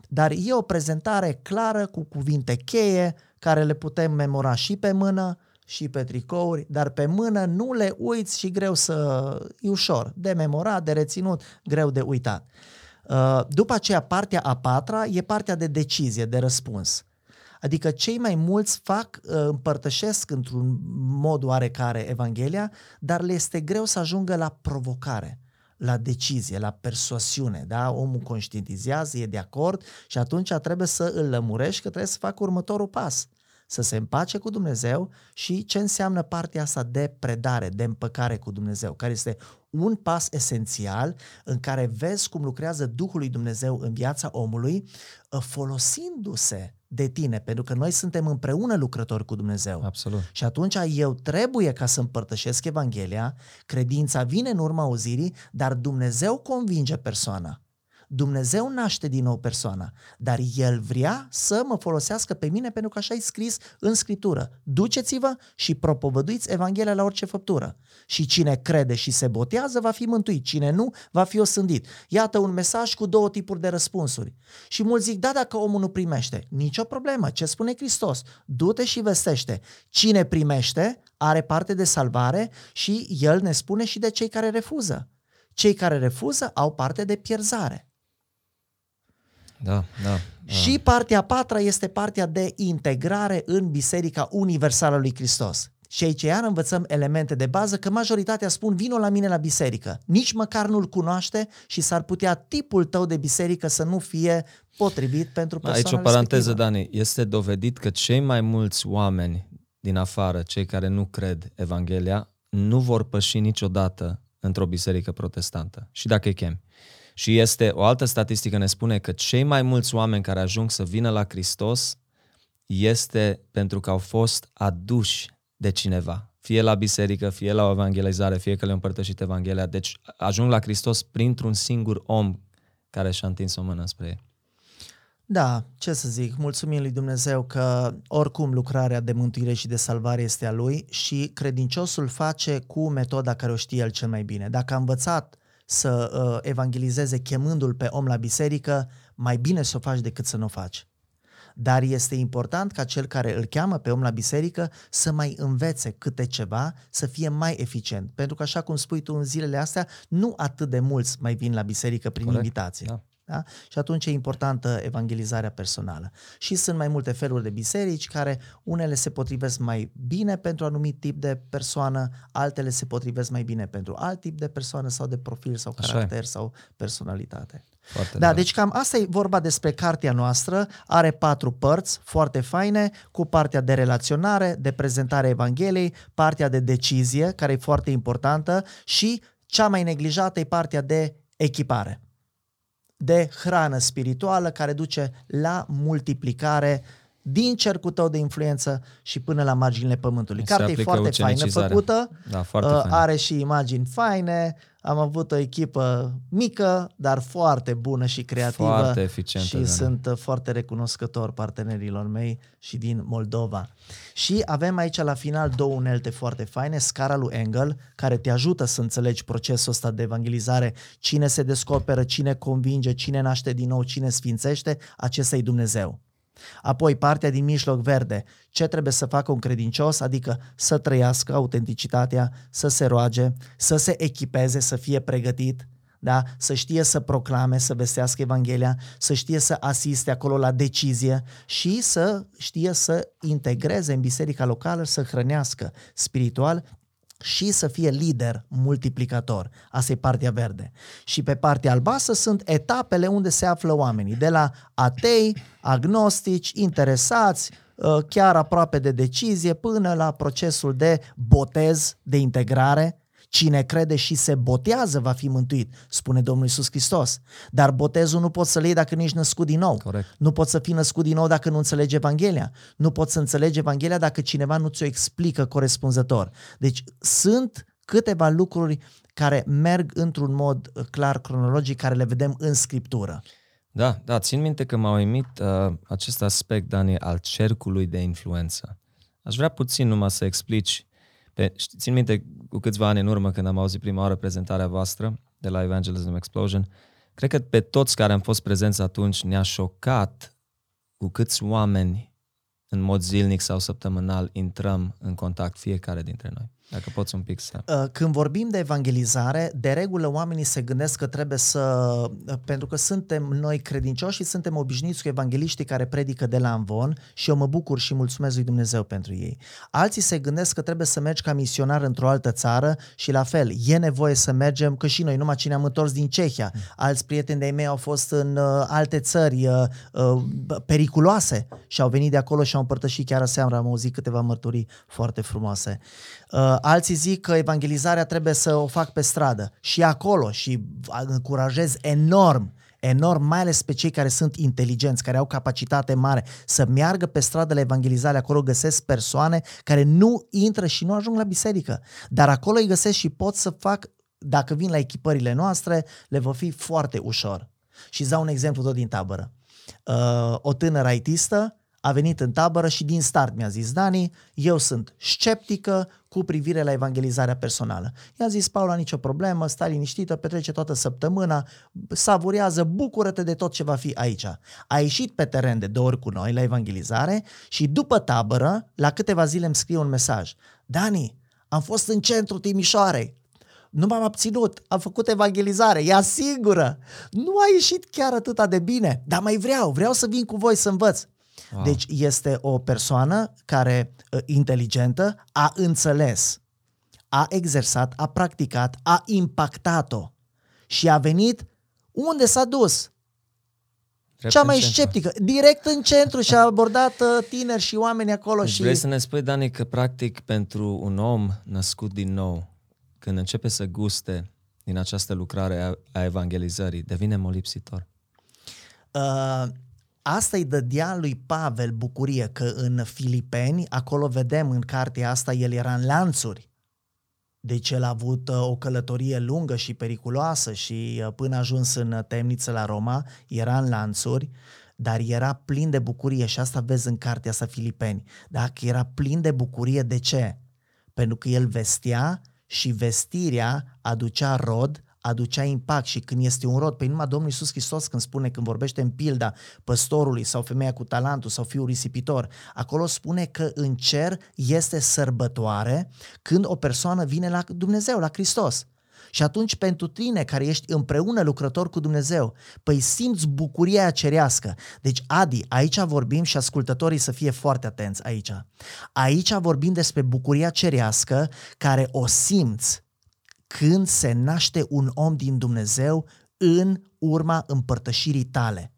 Speaker 2: Dar e o prezentare clară cu cuvinte cheie care le putem memora și pe mână și pe tricouri, dar pe mână nu le uiți și greu să... e ușor, de memorat, de reținut, greu de uitat. Uh, După aceea, partea a patra e partea de decizie, de răspuns. Adică cei mai mulți fac, uh, împărtășesc într-un mod oarecare Evanghelia, dar le este greu să ajungă la provocare, la decizie, la persoasiune. Da? Omul conștientizează, e de acord și atunci trebuie să îl lămurești că trebuie să facă următorul pas. Să se împace cu Dumnezeu și ce înseamnă partea asta de predare, de împăcare cu Dumnezeu, care este un pas esențial în care vezi cum lucrează Duhul lui Dumnezeu în viața omului, ă, folosindu-se de tine, pentru că noi suntem împreună lucrători cu Dumnezeu.
Speaker 1: Absolut.
Speaker 2: Și atunci eu trebuie ca să împărtășesc Evanghelia, credința vine în urma auzirii, dar Dumnezeu convinge persoana. Dumnezeu naște din nou persoana, dar El vrea să mă folosească pe mine pentru că așa e scris în Scriptură. Duceți-vă și propovăduiți Evanghelia la orice făptură. Și cine crede și se botează va fi mântuit, cine nu va fi osândit. Iată un mesaj cu două tipuri de răspunsuri. Și mulți zic, da, dacă omul nu primește, nicio problemă, ce spune Hristos? Du-te și vestește. Cine primește are parte de salvare și El ne spune și de cei care refuză. Cei care refuză au parte de pierzare.
Speaker 1: Da, da. da.
Speaker 2: Și partea a patra este partea de integrare în Biserica Universală a lui Hristos. Și aici iar învățăm elemente de bază că majoritatea spun vino la mine la biserică. Nici măcar nu-l cunoaște și s-ar putea tipul tău de biserică să nu fie potrivit pentru persoana
Speaker 1: Aici o paranteză,
Speaker 2: respectivă.
Speaker 1: Dani. Este dovedit că cei mai mulți oameni din afară, cei care nu cred Evanghelia, nu vor păși niciodată într-o biserică protestantă. Și dacă îi chemi. Și este o altă statistică ne spune că cei mai mulți oameni care ajung să vină la Hristos este pentru că au fost aduși de cineva. Fie la biserică, fie la o evangelizare, fie că le-au împărtășit Evanghelia. Deci ajung la Hristos printr-un singur om care și-a întins o mână spre ei.
Speaker 2: Da, ce să zic, mulțumim lui Dumnezeu că oricum lucrarea de mântuire și de salvare este a lui și credinciosul face cu metoda care o știe el cel mai bine. Dacă a învățat să uh, evangelizeze chemându-l pe om la biserică, mai bine să o faci decât să nu o faci. Dar este important ca cel care îl cheamă pe om la biserică să mai învețe câte ceva, să fie mai eficient. Pentru că, așa cum spui tu în zilele astea, nu atât de mulți mai vin la biserică prin
Speaker 1: Corect.
Speaker 2: invitație.
Speaker 1: Da.
Speaker 2: Da? Și atunci e importantă evangelizarea personală. Și sunt mai multe feluri de biserici care unele se potrivesc mai bine pentru un anumit tip de persoană, altele se potrivesc mai bine pentru alt tip de persoană sau de profil sau caracter sau personalitate. Foarte da, deci cam asta e vorba despre cartea noastră, are patru părți foarte faine, cu partea de relaționare, de prezentare Evangheliei, partea de decizie, care e foarte importantă și cea mai neglijată e partea de echipare de hrană spirituală care duce la multiplicare din cercul tău de influență și până la marginile pământului. Cartea e foarte faină făcută,
Speaker 1: da, foarte uh, faină.
Speaker 2: are și imagini faine, am avut o echipă mică, dar foarte bună și creativă
Speaker 1: foarte eficientă,
Speaker 2: și
Speaker 1: da.
Speaker 2: sunt uh, foarte recunoscător partenerilor mei și din Moldova. Și avem aici la final două unelte foarte faine, scara lui Engel, care te ajută să înțelegi procesul ăsta de evangelizare, cine se descoperă, cine convinge, cine naște din nou, cine sfințește, acesta e Dumnezeu. Apoi partea din mijloc verde, ce trebuie să facă un credincios, adică să trăiască autenticitatea, să se roage, să se echipeze, să fie pregătit, da? să știe să proclame, să vestească Evanghelia, să știe să asiste acolo la decizie și să știe să integreze în biserica locală, să hrănească spiritual și să fie lider multiplicator. Asta e partea verde. Și pe partea albastră sunt etapele unde se află oamenii, de la atei, agnostici, interesați, ă, chiar aproape de decizie, până la procesul de botez, de integrare, Cine crede și se botează va fi mântuit, spune Domnul Isus Hristos. Dar botezul nu poți să-l iei dacă nu ești născut din nou.
Speaker 1: Corect.
Speaker 2: Nu poți să fii născut din nou dacă nu înțelegi Evanghelia. Nu poți să înțelegi Evanghelia dacă cineva nu ți-o explică corespunzător. Deci sunt câteva lucruri care merg într-un mod clar cronologic, care le vedem în Scriptură.
Speaker 1: Da, da, țin minte că m-a uimit uh, acest aspect, Dani, al cercului de influență. Aș vrea puțin numai să explici pe, țin minte cu câțiva ani în urmă când am auzit prima oară prezentarea voastră de la Evangelism Explosion, cred că pe toți care am fost prezenți atunci ne-a șocat cu câți oameni în mod zilnic sau săptămânal intrăm în contact fiecare dintre noi. Dacă poți un pic să...
Speaker 2: Uh, când vorbim de evangelizare, de regulă oamenii se gândesc că trebuie să... Uh, pentru că suntem noi credincioși și suntem obișnuiți cu evangeliștii care predică de la Amvon și eu mă bucur și mulțumesc lui Dumnezeu pentru ei. Alții se gândesc că trebuie să mergi ca misionar într-o altă țară și la fel, e nevoie să mergem, că și noi, numai cine am întors din Cehia, alți prieteni de-ai mei au fost în uh, alte țări uh, uh, periculoase și au venit de acolo și au împărtășit chiar aseară, am auzit câteva mărturii foarte frumoase. Uh, alții zic că evangelizarea trebuie să o fac pe stradă și acolo și încurajez enorm enorm, mai ales pe cei care sunt inteligenți, care au capacitate mare, să meargă pe stradă la evangelizare, acolo găsesc persoane care nu intră și nu ajung la biserică, dar acolo îi găsesc și pot să fac, dacă vin la echipările noastre, le va fi foarte ușor. Și îți dau un exemplu tot din tabără. Uh, o tânără itistă a venit în tabără și din start mi-a zis, Dani, eu sunt sceptică cu privire la evangelizarea personală. I-a zis, Paula, nicio problemă, stai liniștită, petrece toată săptămâna, savurează, bucură-te de tot ce va fi aici. A ieșit pe teren de două ori cu noi la evangelizare și după tabără, la câteva zile îmi scrie un mesaj. Dani, am fost în centru Timișoarei, nu m-am abținut, am făcut evangelizare, ea singură. Nu a ieșit chiar atât de bine, dar mai vreau, vreau să vin cu voi să învăț. Wow. Deci este o persoană care, ă, inteligentă, a înțeles, a exersat, a practicat, a impactat-o și a venit unde s-a dus. Drept Cea mai sceptică, direct în centru și a abordat ă, tineri și oameni acolo.
Speaker 1: Deci
Speaker 2: și...
Speaker 1: vrei să ne spui, Dani, că practic pentru un om născut din nou, când începe să guste din această lucrare a evangelizării, devine molipsitor?
Speaker 2: Uh, Asta îi dădea lui Pavel bucurie că în Filipeni, acolo vedem în cartea asta, el era în lanțuri. Deci el a avut uh, o călătorie lungă și periculoasă și uh, până a ajuns în temniță la Roma, era în lanțuri, dar era plin de bucurie și asta vezi în cartea asta Filipeni. Dacă era plin de bucurie, de ce? Pentru că el vestea și vestirea aducea rod, aducea impact și când este un rod, pe păi numai Domnul Iisus Hristos când spune, când vorbește în pilda păstorului sau femeia cu talentul sau fiul risipitor, acolo spune că în cer este sărbătoare când o persoană vine la Dumnezeu, la Hristos. Și atunci pentru tine care ești împreună lucrător cu Dumnezeu, păi simți bucuria cerească. Deci Adi, aici vorbim și ascultătorii să fie foarte atenți aici. Aici vorbim despre bucuria cerească care o simți când se naște un om din Dumnezeu în urma împărtășirii tale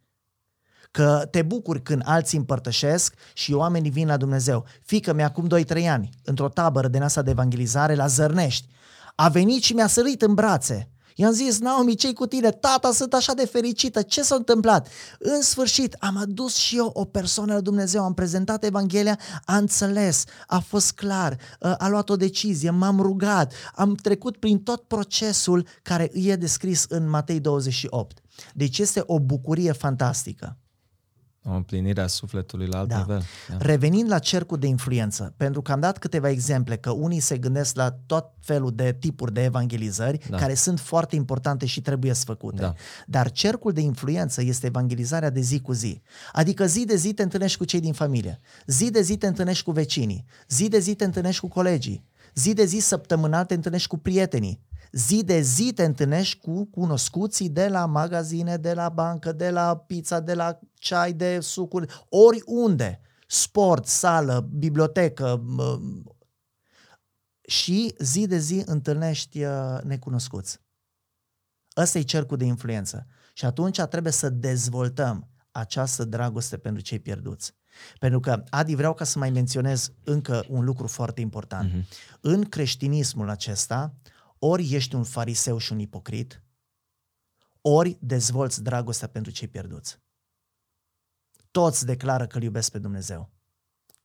Speaker 2: că te bucuri când alții împărtășesc și oamenii vin la Dumnezeu. Fică mi acum 2-3 ani, într-o tabără de asta de evangelizare la Zărnești, a venit și mi-a sărit în brațe. I-am zis, Naomi, ce cu tine? Tata, sunt așa de fericită, ce s-a întâmplat? În sfârșit, am adus și eu o persoană la Dumnezeu, am prezentat Evanghelia, a înțeles, a fost clar, a luat o decizie, m-am rugat, am trecut prin tot procesul care îi e descris în Matei 28. Deci este o bucurie fantastică.
Speaker 1: O împlinire a sufletului la alt
Speaker 2: Da.
Speaker 1: nivel. Da.
Speaker 2: Revenind la cercul de influență, pentru că am dat câteva exemple că unii se gândesc la tot felul de tipuri de evangelizări
Speaker 1: Da.
Speaker 2: care sunt foarte importante și trebuie să făcute.
Speaker 1: Da.
Speaker 2: Dar cercul de influență este evangelizarea de zi cu zi. Adică zi de zi te întâlnești cu cei din familie, zi de zi te întâlnești cu vecinii, zi de zi te întâlnești cu colegii, zi de zi săptămânal te întâlnești cu prietenii, zi de zi te întâlnești cu cunoscuții de la magazine, de la bancă, de la pizza, de la ceai, de sucuri, oriunde. Sport, sală, bibliotecă. mă, Și zi de zi întâlnești uh, necunoscuți. Ăsta e cercul de influență. Și atunci trebuie să dezvoltăm această dragoste pentru cei pierduți. Pentru că, Adi, vreau ca să mai menționez încă un lucru foarte important.
Speaker 1: Mhm.
Speaker 2: În creștinismul acesta, ori ești un fariseu și un ipocrit, ori dezvolți dragostea pentru cei pierduți. Toți declară că îl iubesc pe Dumnezeu.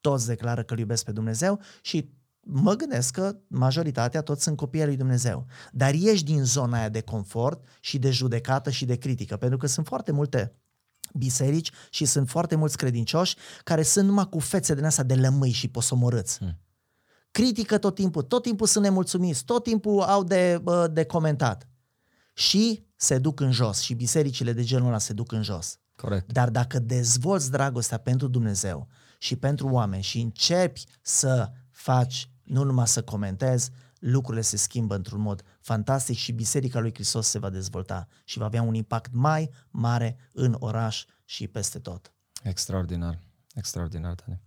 Speaker 2: Toți declară că îl iubesc pe Dumnezeu și mă gândesc că majoritatea toți sunt copii ai lui Dumnezeu. Dar ieși din zona aia de confort și de judecată și de critică, pentru că sunt foarte multe biserici și sunt foarte mulți credincioși care sunt numai cu fețe din asta de lămâi și posomorâți.
Speaker 1: Hmm.
Speaker 2: Critică tot timpul, tot timpul sunt nemulțumiți, tot timpul au de, bă, de comentat. Și se duc în jos și bisericile de genul ăla se duc în jos.
Speaker 1: Corect.
Speaker 2: Dar dacă dezvolți dragostea pentru Dumnezeu și pentru oameni și începi să faci, nu numai să comentezi, lucrurile se schimbă într-un mod fantastic și Biserica lui Hristos se va dezvolta și va avea un impact mai mare în oraș și peste tot.
Speaker 1: Extraordinar. Extraordinar, Dani.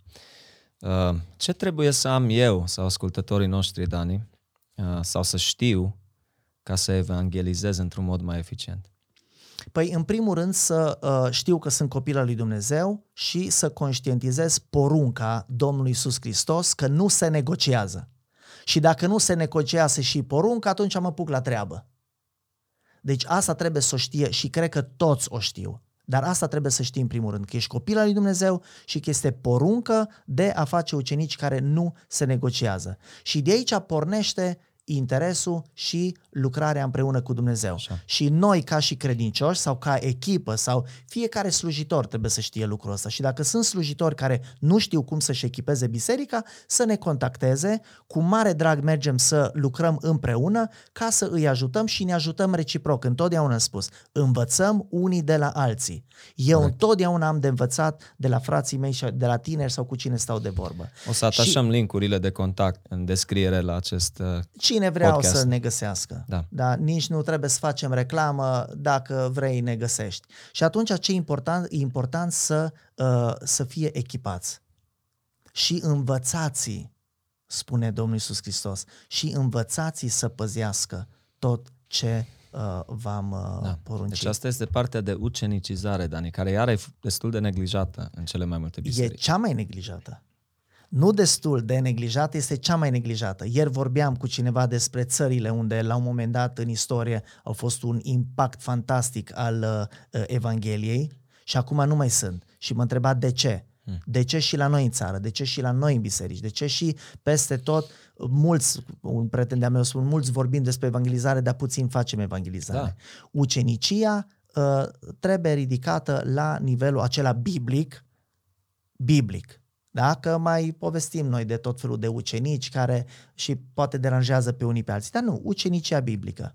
Speaker 1: Uh, ce trebuie să am eu sau ascultătorii noștri, Dani, uh, sau să știu ca să evangelizez într-un mod mai eficient?
Speaker 2: Păi, în primul rând, să uh, știu că sunt copil al lui Dumnezeu și să conștientizez porunca Domnului Isus Hristos că nu se negociază. Și dacă nu se negociază și porunca, atunci mă puc la treabă. Deci asta trebuie să o știe și cred că toți o știu. Dar asta trebuie să știi în primul rând, că ești copil al lui Dumnezeu și că este poruncă de a face ucenici care nu se negociază. Și de aici pornește interesul și lucrarea împreună cu Dumnezeu.
Speaker 1: Așa.
Speaker 2: Și noi, ca și credincioși sau ca echipă sau fiecare slujitor trebuie să știe lucrul ăsta. Și dacă sunt slujitori care nu știu cum să-și echipeze biserica, să ne contacteze. Cu mare drag mergem să lucrăm împreună ca să îi ajutăm și ne ajutăm reciproc. Întotdeauna am spus, învățăm unii de la alții. Eu
Speaker 1: Corect.
Speaker 2: întotdeauna am de învățat de la frații mei și de la tineri sau cu cine stau de vorbă.
Speaker 1: O să atașăm linkurile de contact în descriere la acest... uh,
Speaker 2: Cine vrea
Speaker 1: podcast.
Speaker 2: să ne găsească.
Speaker 1: Da.
Speaker 2: da. Nici nu trebuie să facem reclamă, dacă vrei ne găsești. Și atunci ce e important? E important să, uh, să fie echipați. Și învățați spune Domnul Iisus Hristos, și învățați să păzească tot ce uh, v-am uh,
Speaker 1: Da.
Speaker 2: poruncit.
Speaker 1: Deci asta este partea de ucenicizare, Dani, care iară e f- destul de neglijată în cele mai multe
Speaker 2: E
Speaker 1: biserici.
Speaker 2: cea mai neglijată. Nu destul de neglijată, este cea mai neglijată. Ieri vorbeam cu cineva despre țările unde la un moment dat în istorie au fost un impact fantastic al uh, Evangheliei și acum nu mai sunt. Și mă întreba de ce. De ce și la noi în țară? De ce și la noi în biserici? De ce și peste tot mulți, un prieten de-a meu spun, mulți vorbim despre evangelizare, dar puțin facem evangelizare.
Speaker 1: Da.
Speaker 2: Ucenicia uh, trebuie ridicată la nivelul acela biblic, biblic. Da? Că mai povestim noi de tot felul de ucenici care și poate deranjează pe unii pe alții. Dar nu, ucenicia biblică.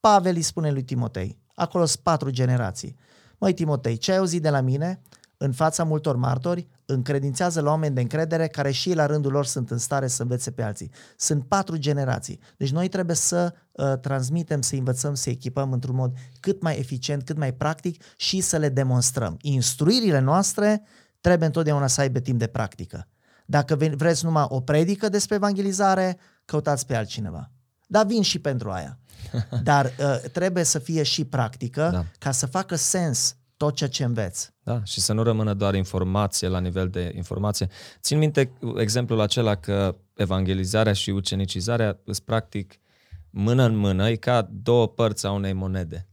Speaker 2: Pavel îi spune lui Timotei, acolo sunt patru generații. Măi Timotei, ce ai auzit de la mine în fața multor martori, încredințează la oameni de încredere care și ei la rândul lor sunt în stare să învețe pe alții. Sunt patru generații. Deci noi trebuie să uh, transmitem, să învățăm, să echipăm într-un mod cât mai eficient, cât mai practic și să le demonstrăm. Instruirile noastre trebuie întotdeauna să aibă timp de practică. Dacă vreți numai o predică despre evangelizare, căutați pe altcineva. Dar vin și pentru aia. Dar uh, trebuie să fie și practică da. ca să facă sens tot ceea ce înveți.
Speaker 1: Da, și să nu rămână doar informație la nivel de informație. Țin minte exemplul acela că evangelizarea și ucenicizarea sunt practic mână în mână, e ca două părți a unei monede.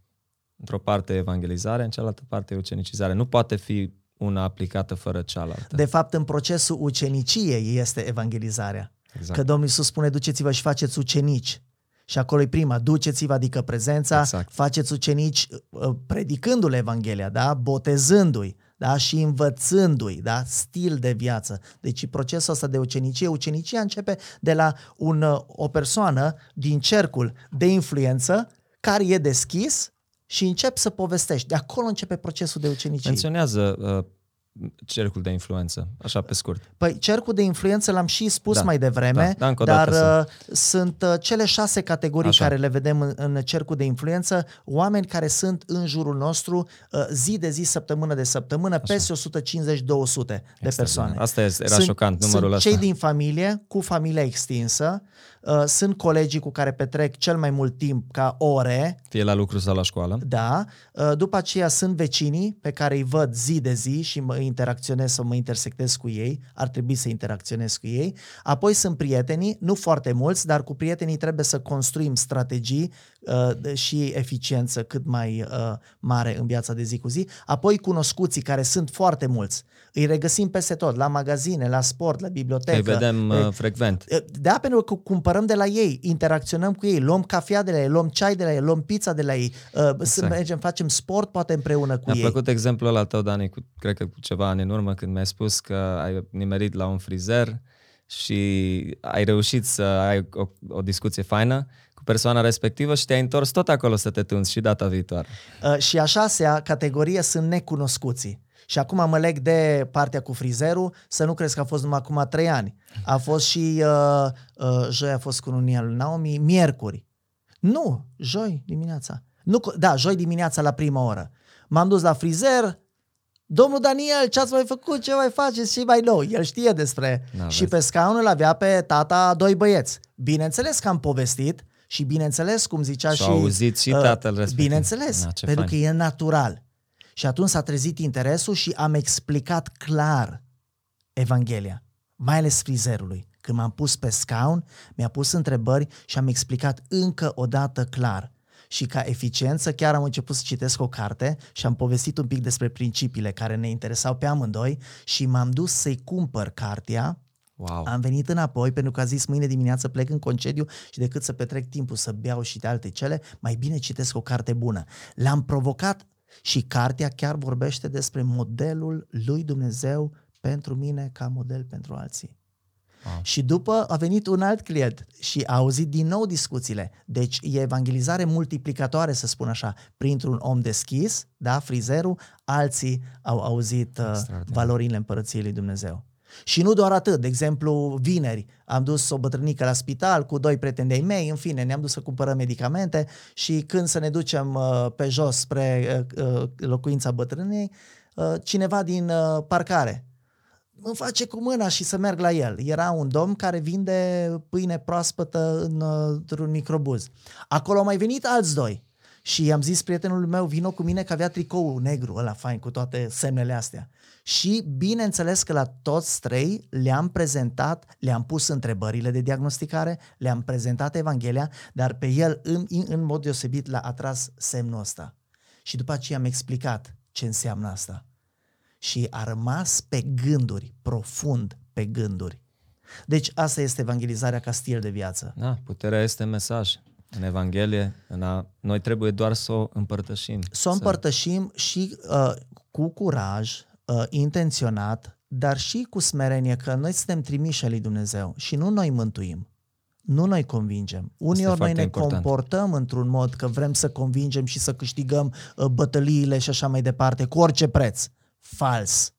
Speaker 1: Într-o parte evangelizare, în cealaltă parte ucenicizare. Nu poate fi una aplicată fără cealaltă.
Speaker 2: De fapt, în procesul uceniciei este evangelizarea. Exact. Că Domnul Iisus spune, duceți-vă și faceți ucenici. Și acolo e prima, duceți-vă, adică prezența, exact. faceți ucenici uh, predicându-le Evanghelia, da? botezându-i da? și învățându-i da? stil de viață. Deci procesul ăsta de ucenicie, ucenicia începe de la un, uh, o persoană din cercul de influență care e deschis și încep să povestești. De acolo începe procesul de ucenicie.
Speaker 1: Menționează uh, cercul de influență, așa pe scurt.
Speaker 2: Păi cercul de influență l-am și spus da, mai devreme, da, da, dar uh, sunt uh, cele șase categorii așa. care le vedem în, în cercul de influență, oameni care sunt în jurul nostru uh, zi de zi, săptămână de săptămână, așa. peste 150-200 de persoane.
Speaker 1: Asta era sunt, șocant, numărul
Speaker 2: sunt
Speaker 1: ăsta.
Speaker 2: cei din familie, cu familia extinsă, Uh, sunt colegii cu care petrec cel mai mult timp ca ore.
Speaker 1: Fie la lucru sau la școală.
Speaker 2: Da. Uh, după aceea sunt vecinii pe care îi văd zi de zi și mă interacționez sau mă intersectez cu ei. Ar trebui să interacționez cu ei. Apoi sunt prietenii, nu foarte mulți, dar cu prietenii trebuie să construim strategii uh, și eficiență cât mai mare în viața de zi cu zi. Apoi cunoscuții care sunt foarte mulți. Îi regăsim peste tot, la magazine, la sport, la bibliotecă. Îi
Speaker 1: vedem uh, frecvent.
Speaker 2: Da, pentru că cumpărăm de la ei, interacționăm cu ei, luăm cafea de la ei, luăm ceai de la ei, luăm pizza de la ei, uh, exact. să mergem, facem sport poate împreună cu
Speaker 1: Mi-a
Speaker 2: ei.
Speaker 1: Mi-a plăcut exemplul ăla tău, Dani, cu, cred că cu ceva ani în urmă, când mi-ai spus că ai nimerit la un frizer și ai reușit să ai o, o discuție faină cu persoana respectivă și te-ai întors tot acolo să te tunzi și data viitoare.
Speaker 2: Uh, și a șasea categorie sunt necunoscuții. Și acum mă leg de partea cu frizerul, să nu crezi că a fost numai acum trei ani. A fost și, uh, uh, joi a fost cununia lui Naomi, miercuri. Nu, joi dimineața. Nu, da, joi dimineața la prima oră. M-am dus la frizer, Domnul Daniel, ce ați mai făcut, ce mai faceți și mai nou? El știe despre... Da, și pe scaun îl avea pe tata doi băieți. Bineînțeles că am povestit și bineînțeles, cum zicea și... Și
Speaker 1: auzit și uh, tatăl respectiv.
Speaker 2: Bineînțeles, da, pentru fain. că e natural. Și atunci s-a trezit interesul și am explicat clar Evanghelia, mai ales frizerului. Când m-am pus pe scaun, mi-a pus întrebări și am explicat încă o dată clar. Și ca eficiență chiar am început să citesc o carte și am povestit un pic despre principiile care ne interesau pe amândoi și m-am dus să-i cumpăr cartea
Speaker 1: Wow.
Speaker 2: Am venit înapoi pentru că a zis mâine dimineață plec în concediu și decât să petrec timpul să beau și de alte cele, mai bine citesc o carte bună. L-am provocat și cartea chiar vorbește despre modelul lui Dumnezeu pentru mine ca model pentru alții. Wow. Și după a venit un alt client și a auzit din nou discuțiile. Deci e evangelizare multiplicatoare, să spun așa, printr-un om deschis, da, frizerul, alții au auzit uh, valorile împărăției lui Dumnezeu. Și nu doar atât, de exemplu, vineri am dus o bătrânică la spital cu doi prieteni de mei, în fine, ne-am dus să cumpărăm medicamente și când să ne ducem uh, pe jos spre uh, uh, locuința bătrânei, uh, cineva din uh, parcare îmi face cu mâna și să merg la el. Era un domn care vinde pâine proaspătă în, uh, într-un microbuz. Acolo au mai venit alți doi. Și i-am zis prietenului meu, vino cu mine că avea tricou negru, ăla fain, cu toate semnele astea. Și bineînțeles că la toți trei le-am prezentat, le-am pus întrebările de diagnosticare, le-am prezentat Evanghelia, dar pe el în, în mod deosebit l-a atras semnul ăsta. Și după aceea am explicat ce înseamnă asta. Și a rămas pe gânduri, profund pe gânduri. Deci asta este evangelizarea ca stil de viață.
Speaker 1: Da, puterea este mesaj. În Evanghelie, în a, noi trebuie doar să o împărtășim.
Speaker 2: Să o împărtășim și uh, cu curaj, uh, intenționat, dar și cu smerenie că noi suntem trimiși lui Dumnezeu și nu noi mântuim. Nu noi convingem. Uneori noi ne important. comportăm într-un mod că vrem să convingem și să câștigăm uh, bătăliile și așa mai departe, cu orice preț. Fals.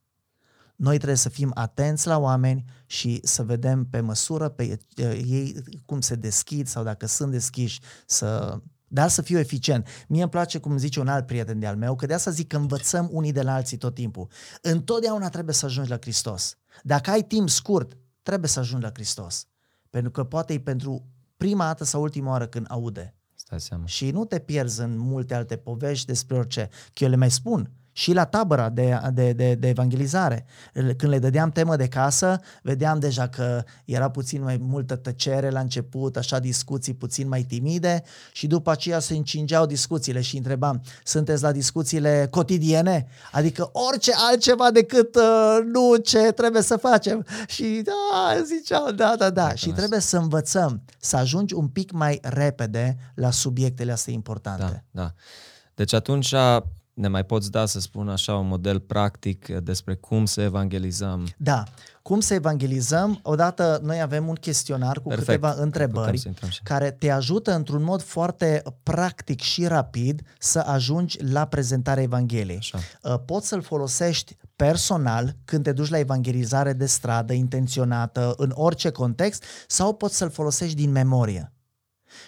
Speaker 2: Noi trebuie să fim atenți la oameni și să vedem pe măsură pe uh, ei cum se deschid sau dacă sunt deschiși să dar să fiu eficient. Mie îmi place, cum zice un alt prieten de-al meu, că de asta zic că învățăm unii de la alții tot timpul. Întotdeauna trebuie să ajungi la Hristos. Dacă ai timp scurt, trebuie să ajungi la Hristos. Pentru că poate e pentru prima dată sau ultima oară când aude.
Speaker 1: Stai seama.
Speaker 2: Și nu te pierzi în multe alte povești despre orice. Că eu le mai spun și la tabăra de, de, de, de evangelizare. Când le dădeam temă de casă, vedeam deja că era puțin mai multă tăcere la început, așa discuții puțin mai timide și după aceea se încingeau discuțiile și întrebam, sunteți la discuțiile cotidiene? Adică orice altceva decât uh, nu ce trebuie să facem. Și da, ziceau, da, da, da. Și trebuie să învățăm, să ajungi un pic mai repede la subiectele astea importante.
Speaker 1: Da, da. Deci atunci ne mai poți da, să spun așa, un model practic despre cum să evangelizăm?
Speaker 2: Da, cum să evangelizăm? Odată noi avem un chestionar cu Perfect. câteva întrebări care te ajută într-un mod foarte practic și rapid să ajungi la prezentarea Evangheliei. Așa. Uh, poți să-l folosești personal când te duci la evangelizare de stradă, intenționată, în orice context, sau poți să-l folosești din memorie.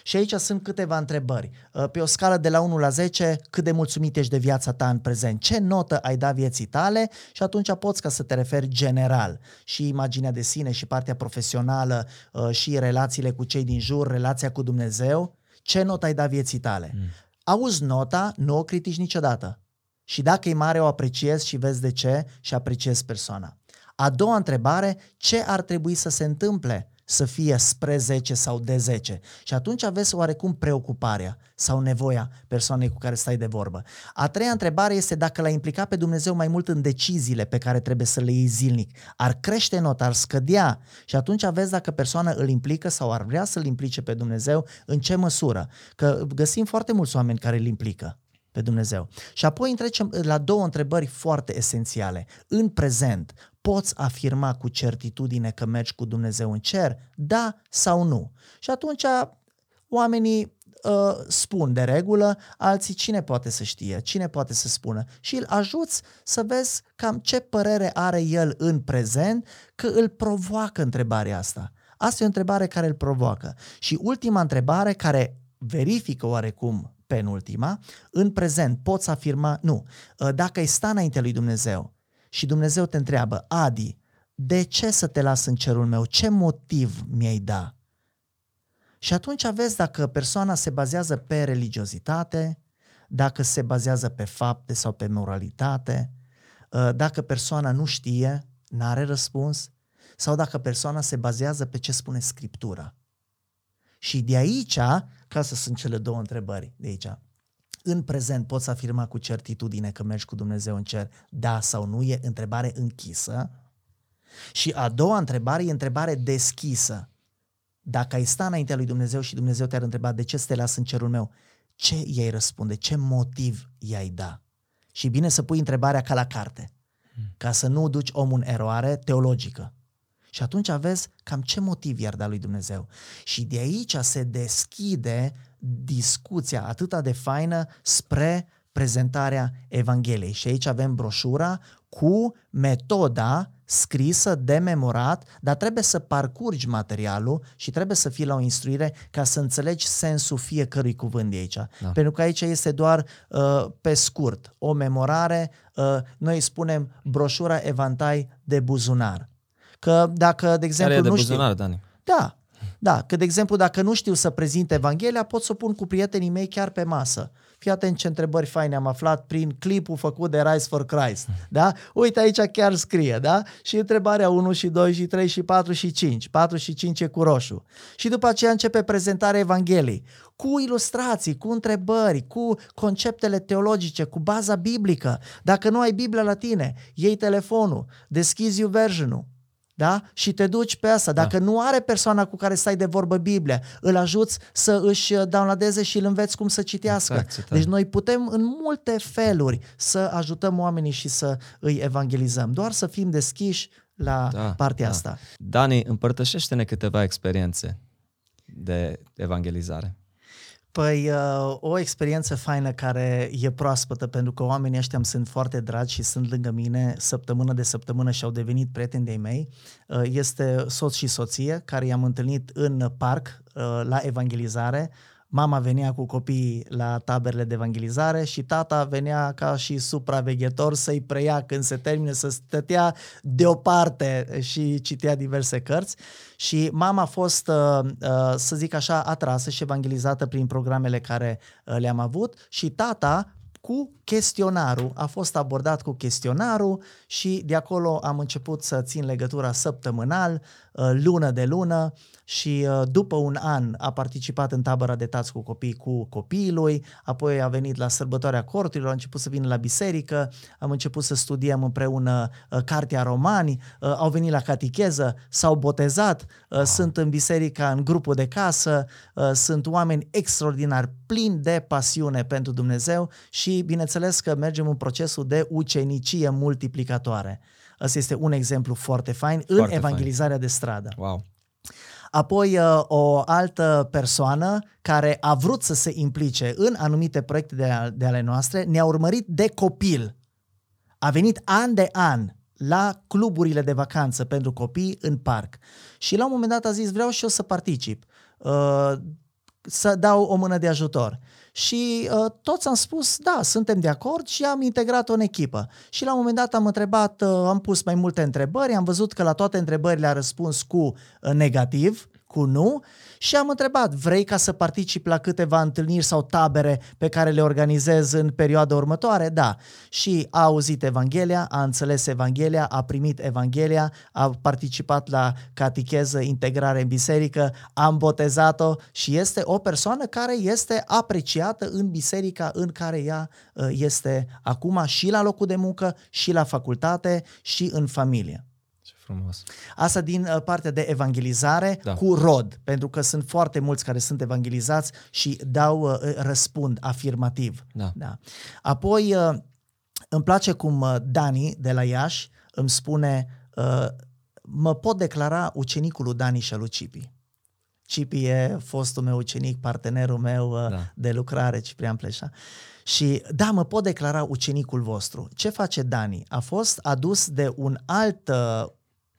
Speaker 2: Și aici sunt câteva întrebări. Uh, pe o scală de la 1 la 10, cât de mulțumit ești de viața ta în prezent? Ce notă ai dat vieții tale? Și atunci poți ca să te referi general. Și imaginea de sine, și partea profesională, uh, și relațiile cu cei din jur, relația cu Dumnezeu. Ce notă ai dat vieții tale? Mm. Auzi nota, nu o critici niciodată. Și dacă e mare, o apreciezi și vezi de ce și apreciezi persoana. A doua întrebare, ce ar trebui să se întâmple să fie spre 10 sau de 10. Și atunci aveți oarecum preocuparea sau nevoia persoanei cu care stai de vorbă. A treia întrebare este dacă l-ai implicat pe Dumnezeu mai mult în deciziile pe care trebuie să le iei zilnic. Ar crește nota, ar scădea și atunci aveți dacă persoana îl implică sau ar vrea să-l implice pe Dumnezeu, în ce măsură. Că găsim foarte mulți oameni care îl implică pe Dumnezeu. Și apoi trecem la două întrebări foarte esențiale. În prezent, poți afirma cu certitudine că mergi cu Dumnezeu în cer? Da sau nu? Și atunci oamenii uh, spun de regulă, alții cine poate să știe, cine poate să spună și îl ajuți să vezi cam ce părere are el în prezent că îl provoacă întrebarea asta. Asta e o întrebare care îl provoacă. Și ultima întrebare care verifică oarecum penultima, în prezent poți afirma, nu, uh, dacă ai sta înainte lui Dumnezeu, și Dumnezeu te întreabă, Adi, de ce să te las în cerul meu? Ce motiv mi-ai da? Și atunci vezi dacă persoana se bazează pe religiozitate, dacă se bazează pe fapte sau pe moralitate, ă, dacă persoana nu știe, n-are răspuns, sau dacă persoana se bazează pe ce spune Scriptura. Și de aici, ca să sunt cele două întrebări de aici, în prezent poți afirma cu certitudine că mergi cu Dumnezeu în cer, da sau nu, e întrebare închisă. Și a doua întrebare e întrebare deschisă. Dacă ai sta înaintea lui Dumnezeu și Dumnezeu te-ar întreba de ce să te las în cerul meu, ce i-ai răspunde? Ce motiv i-ai da? Și bine să pui întrebarea ca la carte, ca să nu duci omul în eroare teologică. Și atunci vezi cam ce motiv i-ar da lui Dumnezeu. Și de aici se deschide discuția atât de faină spre prezentarea Evangheliei. Și aici avem broșura cu metoda scrisă, de memorat, dar trebuie să parcurgi materialul și trebuie să fii la o instruire ca să înțelegi sensul fiecărui cuvânt de aici. Da. Pentru că aici este doar uh, pe scurt o memorare, uh, noi spunem broșura evantai de buzunar. Că dacă, de exemplu,
Speaker 1: Care e
Speaker 2: de
Speaker 1: nu buzunar, știu... Dani?
Speaker 2: Da, da, că de exemplu dacă nu știu să prezint Evanghelia, pot să o pun cu prietenii mei chiar pe masă. Fii atent ce întrebări faine am aflat prin clipul făcut de Rise for Christ. Da? Uite aici chiar scrie, da? Și întrebarea 1 și 2 și 3 și 4 și 5. 4 și 5 e cu roșu. Și după aceea începe prezentarea Evangheliei. Cu ilustrații, cu întrebări, cu conceptele teologice, cu baza biblică. Dacă nu ai Biblia la tine, iei telefonul, deschizi version da? Și te duci pe asta. Dacă da. nu are persoana cu care stai de vorbă Biblia, îl ajuți să își downloadeze și îl înveți cum să citească. Exact, deci noi putem în multe feluri să ajutăm oamenii și să îi evangelizăm. Doar să fim deschiși la da, partea da. asta.
Speaker 1: Dani, împărtășește-ne câteva experiențe de evangelizare.
Speaker 2: Păi uh, o experiență faină care e proaspătă pentru că oamenii ăștia îmi sunt foarte dragi și sunt lângă mine săptămână de săptămână și au devenit prieteni de mei. Uh, este soț și soție care i-am întâlnit în parc uh, la evangelizare Mama venea cu copiii la taberele de evangelizare și tata venea ca și supraveghetor să-i preia când se termine, să stătea deoparte și citea diverse cărți. Și mama a fost, uh, uh, să zic așa, atrasă și evangelizată prin programele care uh, le-am avut și tata cu chestionarul, a fost abordat cu chestionarul și de acolo am început să țin legătura săptămânal, lună de lună și uh, după un an a participat în tabăra de tați cu copii cu copiii lui, apoi a venit la sărbătoarea corturilor, a început să vină la biserică, am început să studiem împreună uh, Cartea Romani, uh, au venit la catecheză, s-au botezat, wow. sunt în biserica, în grupul de casă, sunt oameni extraordinari, plini de pasiune pentru Dumnezeu și bineînțeles că mergem în procesul de ucenicie multiplicatoare. Asta este un exemplu foarte fain foarte în evangelizarea fain. de stradă.
Speaker 1: Wow.
Speaker 2: Apoi uh, o altă persoană care a vrut să se implice în anumite proiecte de, de ale noastre, ne-a urmărit de copil. A venit an de an la cluburile de vacanță pentru copii în parc. Și la un moment dat a zis, vreau și eu să particip, uh, să dau o mână de ajutor. Și uh, toți am spus, da, suntem de acord și am integrat-o în echipă. Și la un moment dat am întrebat, uh, am pus mai multe întrebări, am văzut că la toate întrebările a răspuns cu uh, negativ, cu nu și am întrebat, vrei ca să particip la câteva întâlniri sau tabere pe care le organizez în perioada următoare? Da. Și a auzit Evanghelia, a înțeles Evanghelia, a primit Evanghelia, a participat la catecheză, integrare în biserică, am botezat-o și este o persoană care este apreciată în biserica în care ea uh, este acum și la locul de muncă, și la facultate, și în familie
Speaker 1: frumos.
Speaker 2: Asta din uh, partea de evangelizare da. cu rod, pentru că sunt foarte mulți care sunt evangelizați și dau uh, răspund afirmativ.
Speaker 1: Da.
Speaker 2: Da. Apoi uh, îmi place cum Dani de la Iași îmi spune mă pot declara ucenicul lui Dani și al lui Cipi. Cipi e fostul meu ucenic, partenerul meu da. de lucrare, Ciprian Pleșa. Și da, mă pot declara ucenicul vostru. Ce face Dani? A fost adus de un alt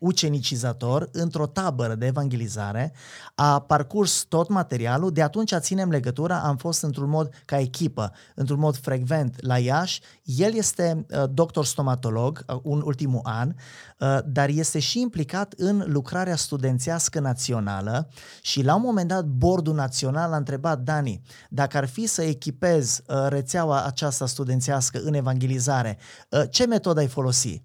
Speaker 2: ucenicizator într-o tabără de evangelizare, a parcurs tot materialul, de atunci ținem legătura, am fost într-un mod ca echipă, într-un mod frecvent la Iași. El este uh, doctor stomatolog, uh, un ultimul an, uh, dar este și implicat în lucrarea studențească națională și la un moment dat bordul național a întrebat Dani, dacă ar fi să echipez uh, rețeaua aceasta studențească în evangelizare, uh, ce metodă ai folosi?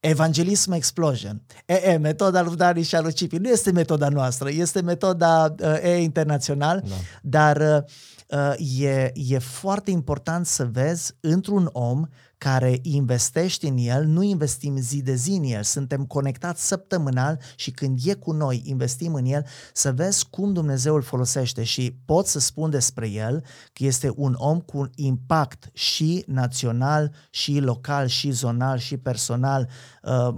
Speaker 2: Evangelism Explosion. E, e, metoda lui Dani și a lui Cipi. Nu este metoda noastră, este metoda uh, E internațional, da. dar uh, e, e foarte important să vezi într-un om care investești în el, nu investim zi de zi în el, suntem conectați săptămânal și când e cu noi, investim în el, să vezi cum Dumnezeu îl folosește și pot să spun despre el că este un om cu impact și național, și local, și zonal, și personal. Uh,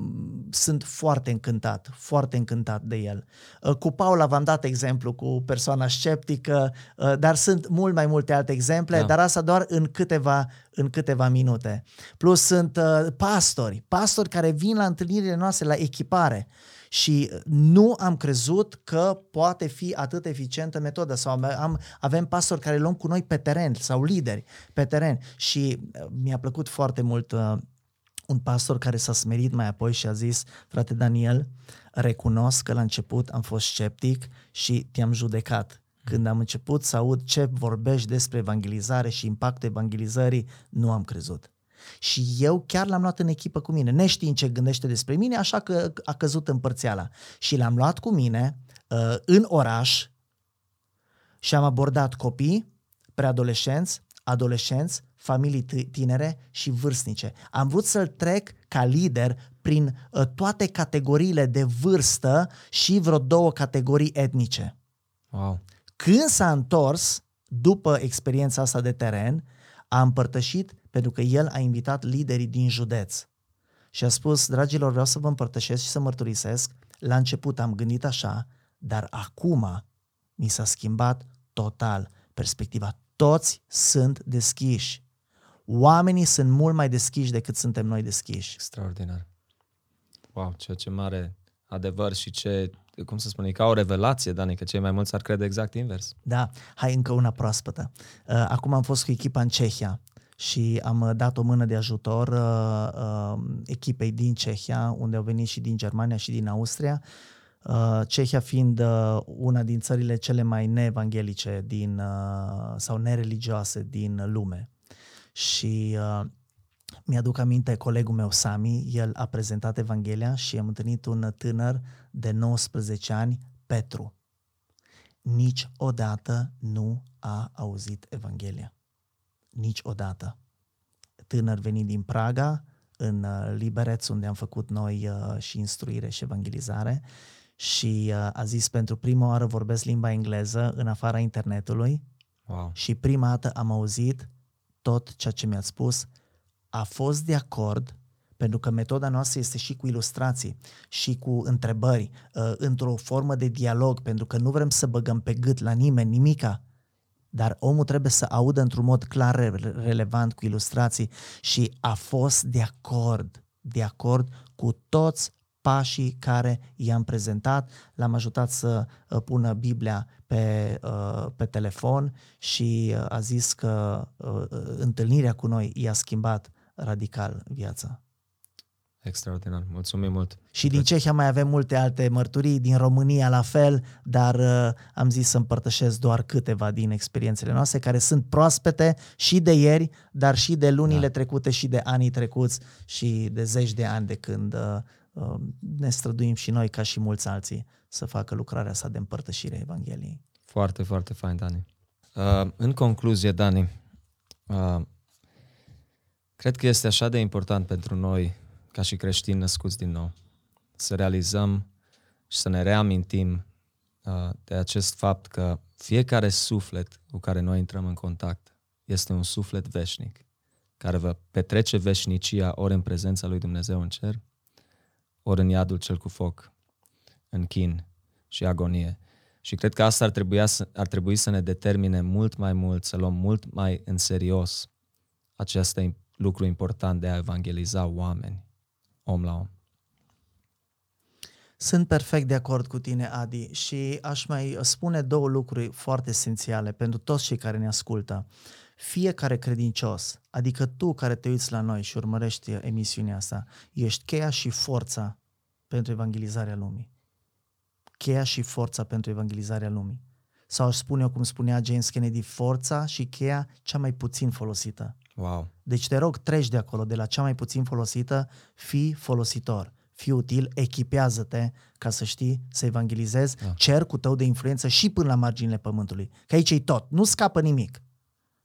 Speaker 2: sunt foarte încântat, foarte încântat de el. Uh, cu Paula v-am dat exemplu cu persoana sceptică, uh, dar sunt mult mai multe alte exemple, da. dar asta doar în câteva, în câteva minute. Plus sunt uh, pastori, pastori care vin la întâlnirile noastre, la echipare și nu am crezut că poate fi atât eficientă metoda sau am, avem pastori care luăm cu noi pe teren sau lideri pe teren și uh, mi-a plăcut foarte mult uh, un pastor care s-a smerit mai apoi și a zis, frate Daniel, recunosc că la început am fost sceptic și te-am judecat. Când am început să aud ce vorbești despre evangelizare și impactul evangelizării, nu am crezut. Și eu chiar l-am luat în echipă cu mine, neștiind ce gândește despre mine, așa că a căzut în părțeala. Și l-am luat cu mine uh, în oraș și am abordat copii, preadolescenți, adolescenți, familii tinere și vârstnice. Am vrut să-l trec ca lider prin uh, toate categoriile de vârstă și vreo două categorii etnice.
Speaker 1: Wow.
Speaker 2: Când s-a întors, după experiența asta de teren, a împărtășit pentru că el a invitat liderii din județ. Și a spus, dragilor, vreau să vă împărtășesc și să mărturisesc, la început am gândit așa, dar acum mi s-a schimbat total perspectiva. Toți sunt deschiși. Oamenii sunt mult mai deschiși decât suntem noi deschiși.
Speaker 1: Extraordinar. Wow, ceea ce mare adevăr și ce, cum să spun, e ca o revelație, Dani, că cei mai mulți ar crede exact invers.
Speaker 2: Da, hai încă una proaspătă. Uh, acum am fost cu echipa în Cehia și am uh, dat o mână de ajutor uh, uh, echipei din Cehia, unde au venit și din Germania și din Austria. Uh, Cehia fiind uh, una din țările cele mai neevanghelice din, uh, sau nereligioase din lume. Și uh, mi-aduc aminte colegul meu Sami, el a prezentat Evanghelia și am întâlnit un tânăr de 19 ani, Petru. Niciodată nu a auzit Evanghelia. Niciodată. Tânăr venit din Praga, în uh, Libereț, unde am făcut noi uh, și instruire și evangelizare și uh, a zis pentru prima oară vorbesc limba engleză în afara internetului
Speaker 1: Wow.
Speaker 2: și prima dată am auzit tot ceea ce mi-ați spus, a fost de acord pentru că metoda noastră este și cu ilustrații și cu întrebări, uh, într-o formă de dialog, pentru că nu vrem să băgăm pe gât la nimeni nimica, dar omul trebuie să audă într-un mod clar, re- relevant, cu ilustrații și a fost de acord, de acord cu toți pașii care i-am prezentat, l-am ajutat să uh, pună Biblia pe, uh, pe telefon și uh, a zis că uh, întâlnirea cu noi i-a schimbat radical viața.
Speaker 1: Extraordinar. Mulțumim mult.
Speaker 2: Și din Cehia mai avem multe alte mărturii, din România la fel, dar uh, am zis să împărtășesc doar câteva din experiențele noastre care sunt proaspete și de ieri, dar și de lunile
Speaker 1: Da.
Speaker 2: trecute și de anii trecuți și de zeci de ani de când uh, uh, ne străduim și noi ca și mulți alții să facă lucrarea asta de împărtășire a Evangheliei.
Speaker 1: Foarte, foarte fain, Dani. Uh, în concluzie, Dani, uh, cred că este așa de important pentru noi, ca și creștini născuți din nou, să realizăm și să ne reamintim uh, de acest fapt că fiecare suflet cu care noi intrăm în contact este un suflet veșnic, care va petrece veșnicia ori în prezența lui Dumnezeu în cer, ori în iadul cel cu foc, în chin și agonie. Și cred că asta ar trebui, să, ar trebui să ne determine mult mai mult, să luăm mult mai în serios acest im- lucru important de a evangeliza oameni, om la om.
Speaker 2: Sunt perfect de acord cu tine, Adi, și aș mai spune două lucruri foarte esențiale pentru toți cei care ne ascultă. Fiecare credincios, adică tu care te uiți la noi și urmărești emisiunea asta, ești cheia și forța pentru evangelizarea lumii. Cheia și forța pentru evangelizarea lumii. Sau aș spune eu, cum spunea James Kennedy, forța și cheia cea mai puțin folosită.
Speaker 1: Wow!
Speaker 2: Deci te rog, treci de acolo, de la cea mai puțin folosită, fii folositor, fii util, echipează-te ca să știi să evangelizezi
Speaker 1: Da.
Speaker 2: cercul tău de influență și până la marginile pământului. Că aici e tot, nu scapă nimic.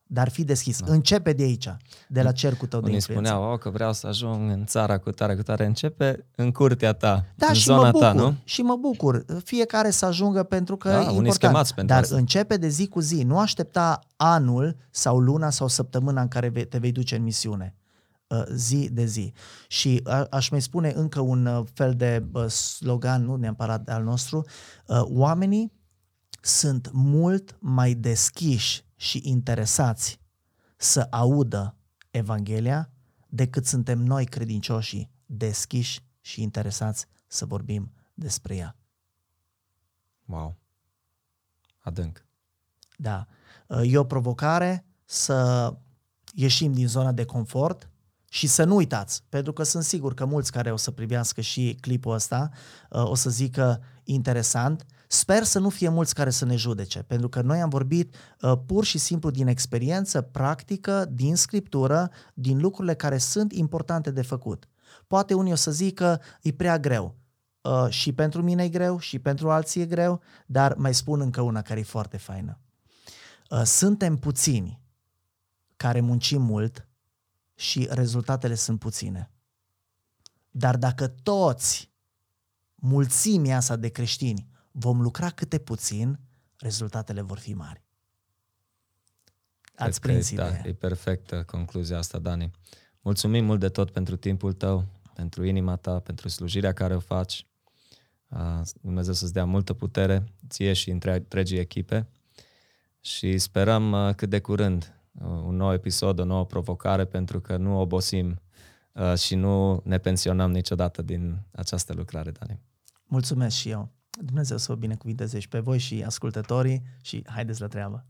Speaker 2: Dar fii deschis, da. începe de aici, de la cercul tău de
Speaker 1: Unii
Speaker 2: influență.
Speaker 1: spuneau, oh, că vreau să ajung în țara cu tare, cu tare. Începe în curtea ta,
Speaker 2: Da,
Speaker 1: în
Speaker 2: și
Speaker 1: zona
Speaker 2: mă bucur,
Speaker 1: ta, nu?
Speaker 2: și mă bucur. Fiecare să ajungă pentru că
Speaker 1: Da,
Speaker 2: e
Speaker 1: unii
Speaker 2: important.
Speaker 1: schemați pentru
Speaker 2: Dar
Speaker 1: asta.
Speaker 2: începe de zi cu zi. Nu aștepta anul sau luna sau săptămâna în care ve- te vei duce în misiune. Uh, Zi de zi. Și a- aș mai spune încă un uh, fel de uh, slogan, nu neapărat al nostru, uh, oamenii sunt mult mai deschiși și interesați să audă Evanghelia decât suntem noi credincioșii deschiși și interesați să vorbim despre ea.
Speaker 1: Wow! Adânc.
Speaker 2: Da. E o provocare să ieșim din zona de confort și să nu uitați, pentru că sunt sigur că mulți care o să privească și clipul ăsta o să zică interesant. Sper să nu fie mulți care să ne judece, pentru că noi am vorbit uh, pur și simplu din experiență practică, din scriptură, din lucrurile care sunt importante de făcut. Poate unii o să zică e prea greu. Uh, și pentru mine e greu, și pentru alții e greu, dar mai spun încă una care e foarte faină. Uh, suntem puțini care muncim mult și rezultatele sunt puține. Dar dacă toți, mulțimea asta de creștini, vom lucra câte puțin, rezultatele vor fi mari. Ați
Speaker 1: Cred
Speaker 2: prins
Speaker 1: că,
Speaker 2: ideea.
Speaker 1: Da, e perfectă concluzia asta, Dani. Mulțumim mult de tot pentru timpul tău, pentru inima ta, pentru slujirea care o faci. Dumnezeu să-ți dea multă putere, ție și întregii echipe. Și sperăm cât de curând un nou episod, o nouă provocare, pentru că nu obosim și nu ne pensionăm niciodată din această lucrare, Dani.
Speaker 2: Mulțumesc și eu. Dumnezeu să vă binecuvinteze și pe voi și ascultătorii și haideți la treabă!